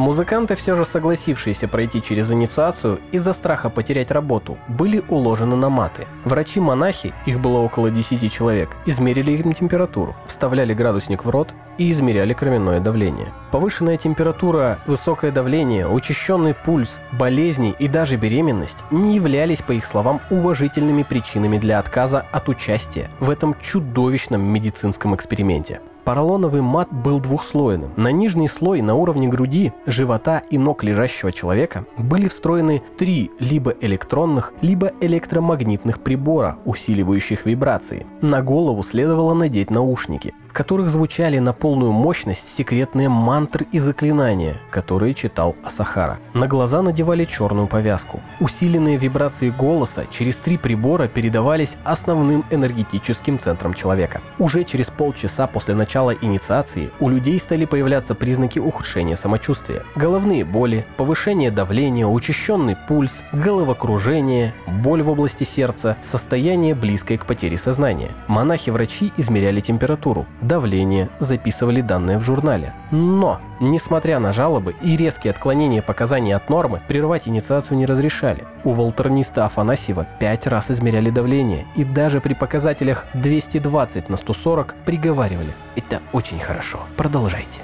Музыканты, все же согласившиеся пройти через инициацию из-за страха потерять работу, были уложены на маты. Врачи-монахи, их было около 10 человек, измерили им температуру, вставляли градусник в рот и измеряли кровяное давление. Повышенная температура, высокое давление, учащенный пульс, болезни и даже беременность не являлись, по их словам, уважительными причинами для отказа от участия в этом чудовищном медицинском эксперименте. Поролоновый мат был двухслойным. На нижний слой на уровне груди, живота и ног лежащего человека были встроены три либо электронных, либо электромагнитных прибора, усиливающих вибрации. На голову следовало надеть наушники, в которых звучали на полную мощность секретные мантры и заклинания, которые читал Асахара. На глаза надевали черную повязку. Усиленные вибрации голоса через три прибора передавались основным энергетическим центрам человека. Уже через полчаса после начала инициации у людей стали появляться признаки ухудшения самочувствия. Головные боли, повышение давления, учащенный пульс, головокружение, боль в области сердца, состояние близкое к потере сознания. Монахи-врачи измеряли температуру, давление, записывали данные в журнале. Но, несмотря на жалобы и резкие отклонения показаний от нормы, прервать инициацию не разрешали. У волтерниста Афанасьева пять раз измеряли давление и даже при показателях 220 на 140 приговаривали. Это очень хорошо, продолжайте.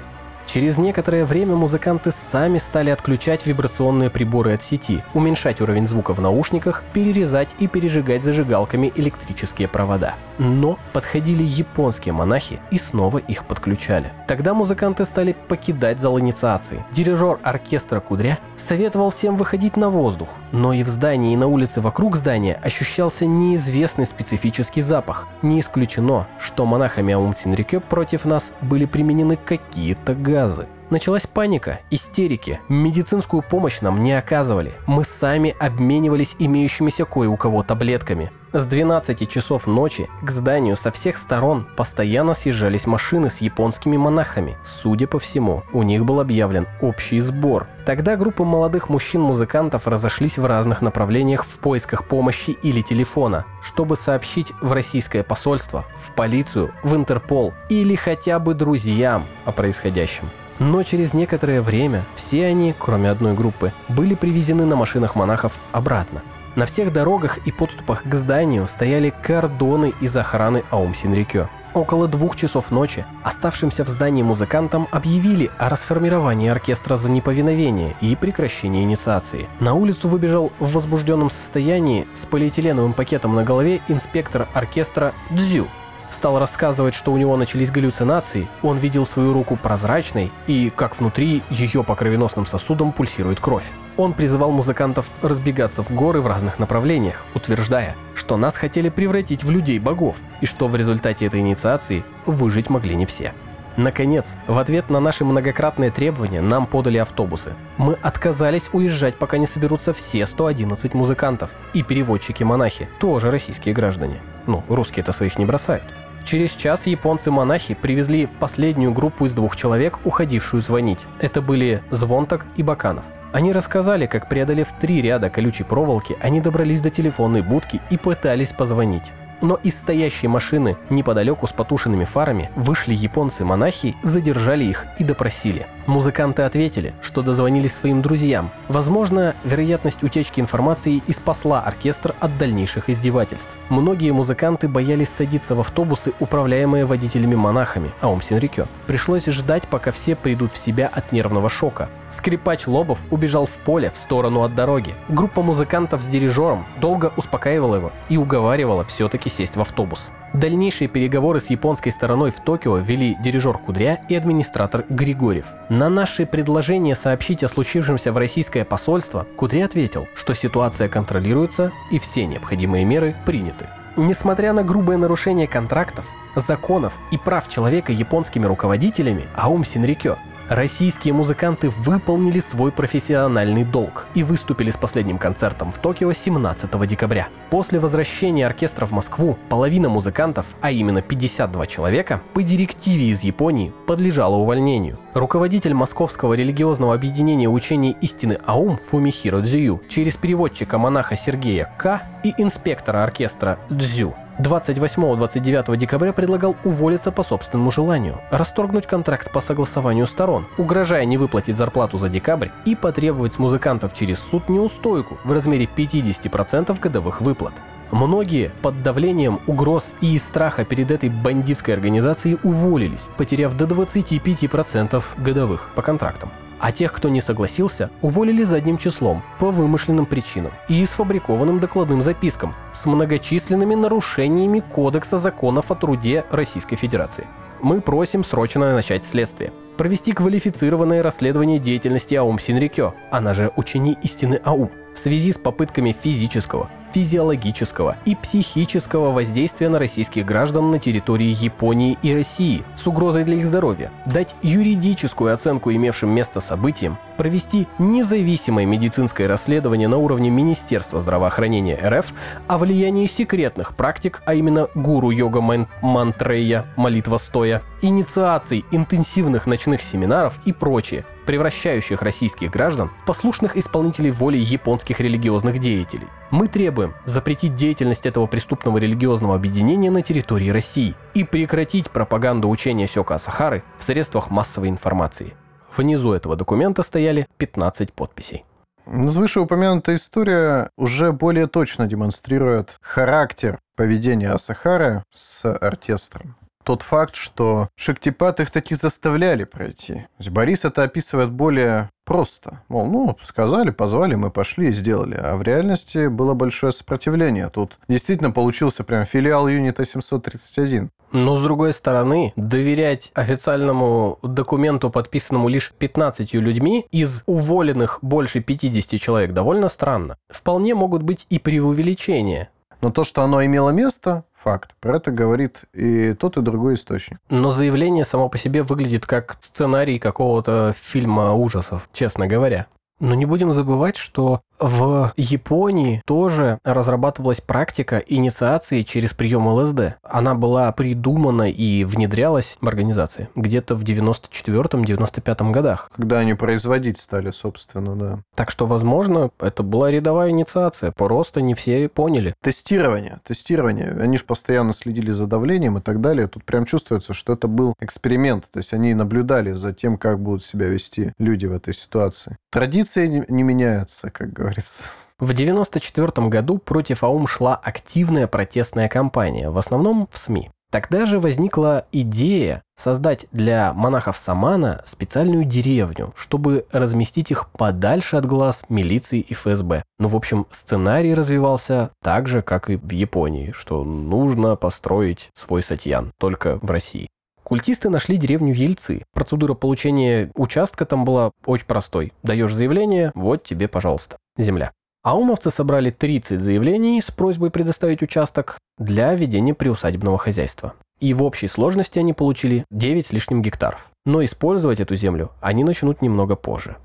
Через некоторое время музыканты сами стали отключать вибрационные приборы от сети, уменьшать уровень звука в наушниках, перерезать и пережигать зажигалками электрические провода. Но подходили японские монахи и снова их подключали. Тогда музыканты стали покидать зал инициации. Дирижер оркестра Кудря советовал всем выходить на воздух, но и в здании, и на улице вокруг здания ощущался неизвестный специфический запах. Не исключено, что монахами Аум Цинрикё против нас были применены какие-то газы газы. Началась паника, истерики. Медицинскую помощь нам не оказывали. Мы сами обменивались имеющимися кое у кого таблетками. С 12 часов ночи к зданию со всех сторон постоянно съезжались машины с японскими монахами. Судя по всему, у них был объявлен общий сбор. Тогда группы молодых мужчин-музыкантов разошлись в разных направлениях в поисках помощи или телефона, чтобы сообщить в российское посольство, в полицию, в Интерпол или хотя бы друзьям о происходящем. Но через некоторое время все они, кроме одной группы, были привезены на машинах монахов обратно. На всех дорогах и подступах к зданию стояли кордоны из охраны Аум Синрикё. Около двух часов ночи оставшимся в здании музыкантам объявили о расформировании оркестра за неповиновение и прекращении инициации. На улицу выбежал в возбужденном состоянии с полиэтиленовым пакетом на голове инспектор оркестра Дзю, стал рассказывать, что у него начались галлюцинации, он видел свою руку прозрачной и как внутри ее по кровеносным сосудам пульсирует кровь. Он призывал музыкантов разбегаться в горы в разных направлениях, утверждая, что нас хотели превратить в людей-богов и что в результате этой инициации выжить могли не все. Наконец, в ответ на наши многократные требования нам подали автобусы. Мы отказались уезжать, пока не соберутся все 111 музыкантов. И переводчики-монахи, тоже российские граждане. Ну, русские-то своих не бросают. Через час японцы-монахи привезли последнюю группу из двух человек, уходившую звонить. Это были Звонтак и Баканов. Они рассказали, как преодолев три ряда колючей проволоки, они добрались до телефонной будки и пытались позвонить. Но из стоящей машины неподалеку с потушенными фарами вышли японцы-монахи, задержали их и допросили. Музыканты ответили, что дозвонились своим друзьям. Возможно, вероятность утечки информации и спасла оркестр от дальнейших издевательств. Многие музыканты боялись садиться в автобусы, управляемые водителями-монахами, Аум Синрикё. Пришлось ждать, пока все придут в себя от нервного шока. Скрипач Лобов убежал в поле в сторону от дороги. Группа музыкантов с дирижером долго успокаивала его и уговаривала все-таки сесть в автобус. Дальнейшие переговоры с японской стороной в Токио вели дирижер Кудря и администратор Григорьев. На наши предложения сообщить о случившемся в российское посольство Кудря ответил, что ситуация контролируется и все необходимые меры приняты. Несмотря на грубое нарушение контрактов, законов и прав человека японскими руководителями, Аум Синрикё Российские музыканты выполнили свой профессиональный долг и выступили с последним концертом в Токио 17 декабря. После возвращения оркестра в Москву половина музыкантов, а именно 52 человека, по директиве из Японии подлежала увольнению. Руководитель Московского религиозного объединения учения истины АУМ Фумихиро Дзюю через переводчика монаха Сергея К и инспектора оркестра Дзю 28-29 декабря предлагал уволиться по собственному желанию, расторгнуть контракт по согласованию сторон, угрожая не выплатить зарплату за декабрь и потребовать с музыкантов через суд неустойку в размере 50% годовых выплат. Многие под давлением угроз и страха перед этой бандитской организацией уволились, потеряв до 25% годовых по контрактам. А тех, кто не согласился, уволили задним числом, по вымышленным причинам и сфабрикованным докладным запискам с многочисленными нарушениями Кодекса законов о труде Российской Федерации. Мы просим срочно начать следствие. Провести квалифицированное расследование деятельности АУМ Синрикё, она же учени истины АУМ, в связи с попытками физического, физиологического и психического воздействия на российских граждан на территории Японии и России с угрозой для их здоровья, дать юридическую оценку имевшим место событиям, провести независимое медицинское расследование на уровне Министерства здравоохранения РФ о влиянии секретных практик, а именно гуру йога мантрея, молитва стоя, инициаций интенсивных ночных семинаров и прочее, превращающих российских граждан в послушных исполнителей воли японских религиозных деятелей. Мы требуем запретить деятельность этого преступного религиозного объединения на территории России и прекратить пропаганду учения Сёка Сахары в средствах массовой информации. Внизу этого документа стояли 15 подписей. Ну, Вышеупомянутая история уже более точно демонстрирует характер поведения Асахара с оркестром тот факт, что Шактипат их таки заставляли пройти. То есть Борис это описывает более просто. Мол, ну, сказали, позвали, мы пошли и сделали. А в реальности было большое сопротивление. Тут действительно получился прям филиал юнита 731. Но, с другой стороны, доверять официальному документу, подписанному лишь 15 людьми, из уволенных больше 50 человек, довольно странно. Вполне могут быть и преувеличения. Но то, что оно имело место, факт. Про это говорит и тот, и другой источник. Но заявление само по себе выглядит как сценарий какого-то фильма ужасов, честно говоря. Но не будем забывать, что в Японии тоже разрабатывалась практика инициации через прием ЛСД. Она была придумана и внедрялась в организации где-то в 94-95 годах. Когда они производить стали, собственно, да. Так что, возможно, это была рядовая инициация, просто не все поняли. Тестирование, тестирование. Они же постоянно следили за давлением и так далее. Тут прям чувствуется, что это был эксперимент. То есть они наблюдали за тем, как будут себя вести люди в этой ситуации. Традиции не меняются, как говорится. В 1994 году против АУМ шла активная протестная кампания, в основном в СМИ. Тогда же возникла идея создать для монахов Самана специальную деревню, чтобы разместить их подальше от глаз милиции и ФСБ. Ну, в общем, сценарий развивался так же, как и в Японии, что нужно построить свой сатьян, только в России. Культисты нашли деревню Ельцы. Процедура получения участка там была очень простой. Даешь заявление, вот тебе, пожалуйста, земля. Аумовцы собрали 30 заявлений с просьбой предоставить участок для ведения приусадебного хозяйства. И в общей сложности они получили 9 с лишним гектаров. Но использовать эту землю они начнут немного позже.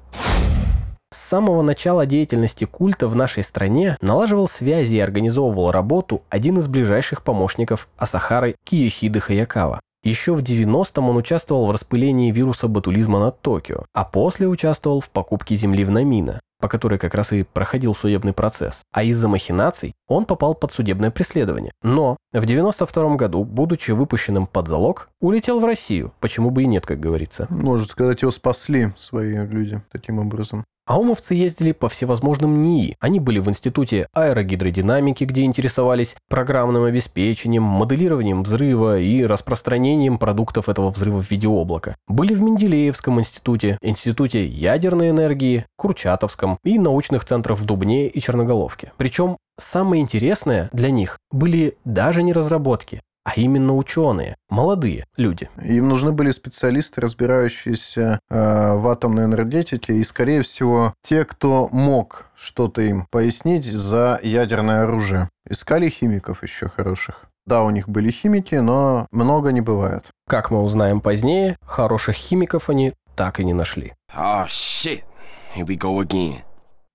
С самого начала деятельности культа в нашей стране налаживал связи и организовывал работу один из ближайших помощников Асахары Киехиды Хаякава. Еще в 90-м он участвовал в распылении вируса ботулизма над Токио, а после участвовал в покупке земли в Намина, по которой как раз и проходил судебный процесс. А из-за махинаций он попал под судебное преследование. Но в 92 году, будучи выпущенным под залог, улетел в Россию. Почему бы и нет, как говорится. Можно сказать, его спасли свои люди таким образом. Аумовцы ездили по всевозможным НИИ. Они были в Институте аэрогидродинамики, где интересовались программным обеспечением, моделированием взрыва и распространением продуктов этого взрыва в виде облака. Были в Менделеевском институте, Институте ядерной энергии, Курчатовском и научных центрах в Дубне и Черноголовке. Причем самое интересное для них были даже не разработки, а именно ученые, молодые люди. Им нужны были специалисты, разбирающиеся э, в атомной энергетике, и, скорее всего, те, кто мог что-то им пояснить за ядерное оружие. Искали химиков еще хороших. Да, у них были химики, но много не бывает. Как мы узнаем позднее, хороших химиков они так и не нашли. Oh, shit. Here we go again.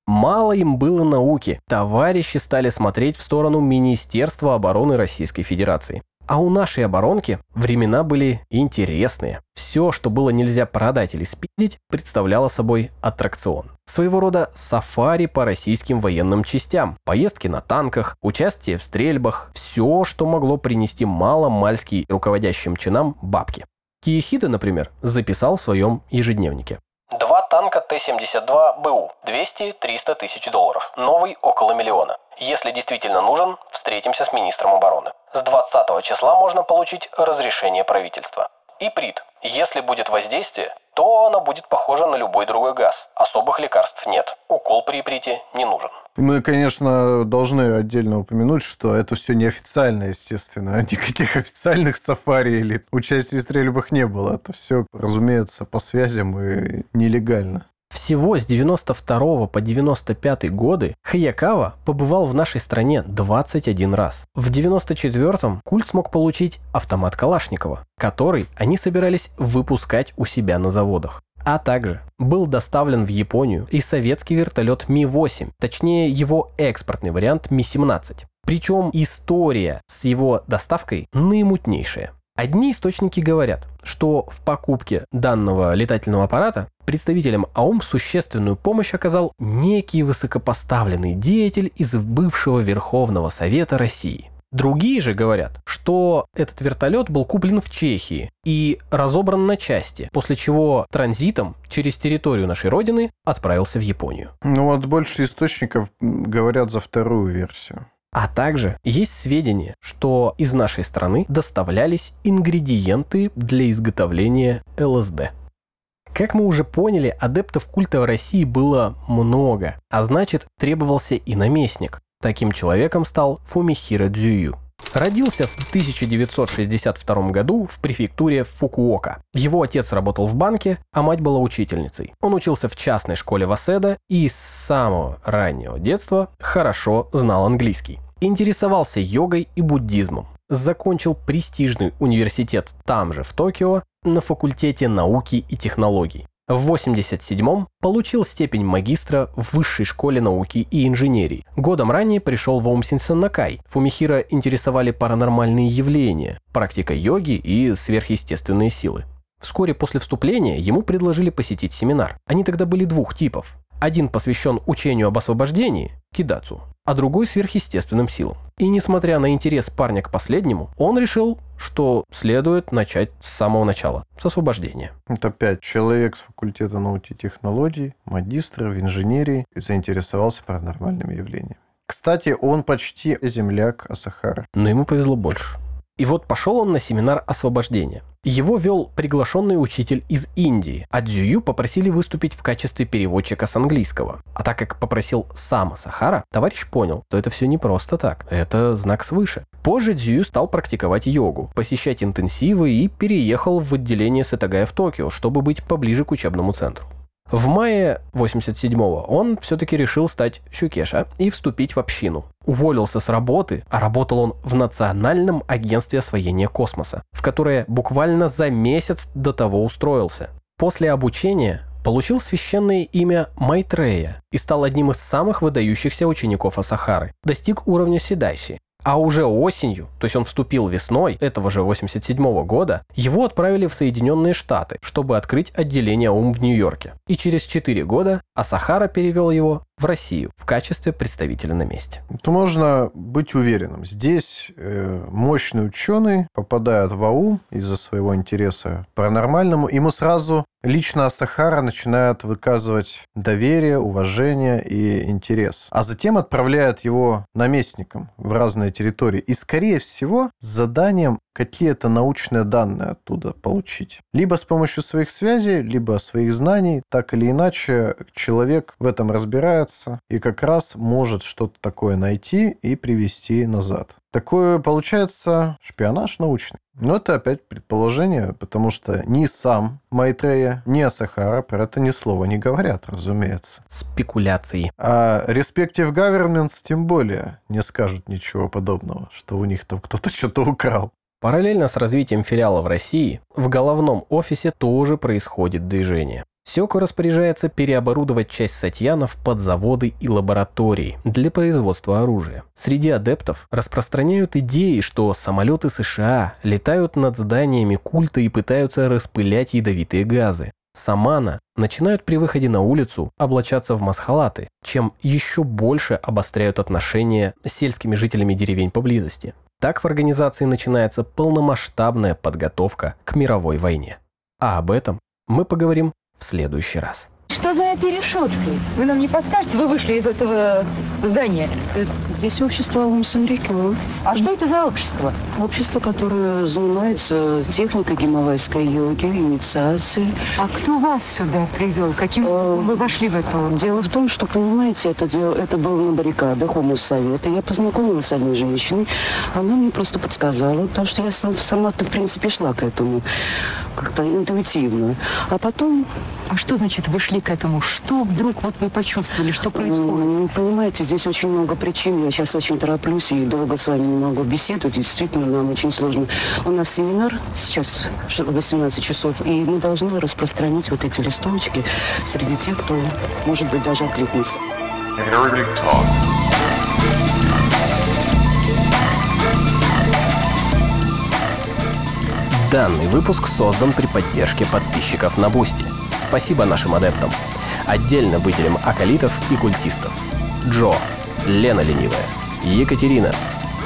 Мало им было науки. Товарищи стали смотреть в сторону Министерства обороны Российской Федерации. А у нашей оборонки времена были интересные. Все, что было нельзя продать или спидить, представляло собой аттракцион. Своего рода сафари по российским военным частям, поездки на танках, участие в стрельбах, все, что могло принести мало-мальски руководящим чинам бабки. Киехида, например, записал в своем ежедневнике. Два танка Т-72 БУ, 200-300 тысяч долларов, новый около миллиона. Если действительно нужен, встретимся с министром обороны. С 20 числа можно получить разрешение правительства. Иприт. Если будет воздействие, то оно будет похоже на любой другой газ. Особых лекарств нет. Укол при иприте не нужен. Мы, конечно, должны отдельно упомянуть, что это все неофициально, естественно. Никаких официальных сафари или участия в стрельбах не было. Это все, разумеется, по связям и нелегально. Всего с 92 по 95 годы Хаякава побывал в нашей стране 21 раз. В 94-м культ смог получить автомат Калашникова, который они собирались выпускать у себя на заводах. А также был доставлен в Японию и советский вертолет Ми-8, точнее его экспортный вариант Ми-17. Причем история с его доставкой наимутнейшая. Одни источники говорят, что в покупке данного летательного аппарата представителям АУМ существенную помощь оказал некий высокопоставленный деятель из бывшего Верховного Совета России. Другие же говорят, что этот вертолет был куплен в Чехии и разобран на части, после чего транзитом через территорию нашей родины отправился в Японию. Ну вот больше источников говорят за вторую версию. А также есть сведения, что из нашей страны доставлялись ингредиенты для изготовления ЛСД. Как мы уже поняли, адептов культа в России было много, а значит требовался и наместник. Таким человеком стал Фумихиро Дзюю. Родился в 1962 году в префектуре Фукуока. Его отец работал в банке, а мать была учительницей. Он учился в частной школе Васеда и с самого раннего детства хорошо знал английский. Интересовался йогой и буддизмом. Закончил престижный университет там же, в Токио, на факультете науки и технологий. В 87-м получил степень магистра в Высшей школе науки и инженерии. Годом ранее пришел в Омсинсен Накай. Фумихира интересовали паранормальные явления, практика йоги и сверхъестественные силы. Вскоре после вступления ему предложили посетить семинар. Они тогда были двух типов. Один посвящен учению об освобождении, кидацу, а другой сверхъестественным силам. И несмотря на интерес парня к последнему, он решил, что следует начать с самого начала, с освобождения. Это опять человек с факультета науки и технологий, магистр в инженерии, и заинтересовался паранормальными явлениями. Кстати, он почти земляк Асахара. Но ему повезло больше. И вот пошел он на семинар освобождения. Его вел приглашенный учитель из Индии, а Дзюю попросили выступить в качестве переводчика с английского. А так как попросил сам Сахара, товарищ понял, что это все не просто так, это знак свыше. Позже Дзюю стал практиковать йогу, посещать интенсивы и переехал в отделение Сетагая в Токио, чтобы быть поближе к учебному центру. В мае 87-го он все-таки решил стать Сюкеша и вступить в общину. Уволился с работы, а работал он в Национальном агентстве освоения космоса, в которое буквально за месяц до того устроился. После обучения получил священное имя Майтрея и стал одним из самых выдающихся учеников Асахары. Достиг уровня Седайси, а уже осенью, то есть он вступил весной этого же 87 года, его отправили в Соединенные Штаты, чтобы открыть отделение УМ в Нью-Йорке. И через 4 года Асахара перевел его в Россию в качестве представителя на месте. То можно быть уверенным. Здесь э, мощный ученый попадает в АУ из-за своего интереса паранормальному. Ему сразу лично Асахара начинает выказывать доверие, уважение и интерес. А затем отправляет его наместником в разные территории. И, скорее всего, с заданием какие-то научные данные оттуда получить. Либо с помощью своих связей, либо своих знаний. Так или иначе, человек в этом разбирается и как раз может что-то такое найти и привести назад. Такое получается шпионаж научный. Но это опять предположение, потому что ни сам Майтрея, ни Асахара про это ни слова не говорят, разумеется. Спекуляции. А Respective Governments тем более не скажут ничего подобного, что у них там кто-то что-то украл. Параллельно с развитием филиала в России, в головном офисе тоже происходит движение. Сёко распоряжается переоборудовать часть сатьянов под заводы и лаборатории для производства оружия. Среди адептов распространяют идеи, что самолеты США летают над зданиями культа и пытаются распылять ядовитые газы. Самана начинают при выходе на улицу облачаться в масхалаты, чем еще больше обостряют отношения с сельскими жителями деревень поблизости. Так в организации начинается полномасштабная подготовка к мировой войне. А об этом мы поговорим в следующий раз. Что за этой решеткой? Вы нам не подскажете? Вы вышли из этого здания. Здесь общество Умсенрикио. А что это за общество? Общество, которое занимается техникой гималайской йоги, инициацией. А кто вас сюда привел? Каким вы вошли в это? Дело в том, что, понимаете, это, дело, это было на баррикадах у Моссовета. Я познакомилась с одной женщиной. Она мне просто подсказала, потому что я сама-то, в принципе, шла к этому как-то интуитивно. А потом... А что значит вы шли к этому? Что вдруг вот вы почувствовали? Что происходит? Ну, понимаете, здесь очень много причин. Я сейчас очень тороплюсь и долго с вами не могу беседовать. Действительно, нам очень сложно. У нас семинар сейчас в 18 часов, и мы должны распространить вот эти листочки среди тех, кто, может быть, даже откликнется. HereticTalk. Данный выпуск создан при поддержке подписчиков на Бусти. Спасибо нашим адептам. Отдельно выделим аколитов и культистов. Джо, Лена Ленивая, Екатерина,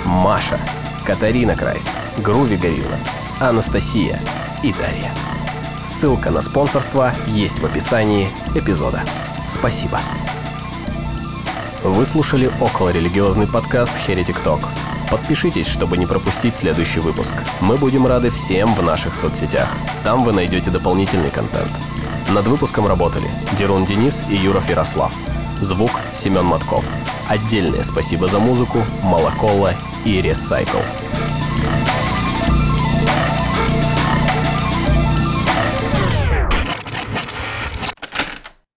Маша, Катарина Крайст, Груви Горилла, Анастасия и Дарья. Ссылка на спонсорство есть в описании эпизода. Спасибо. Вы слушали околорелигиозный подкаст Heretic Talk. Подпишитесь, чтобы не пропустить следующий выпуск. Мы будем рады всем в наших соцсетях. Там вы найдете дополнительный контент. Над выпуском работали Дерун Денис и Юров Ярослав. Звук Семен Матков. Отдельное спасибо за музыку Малакола и Recycle.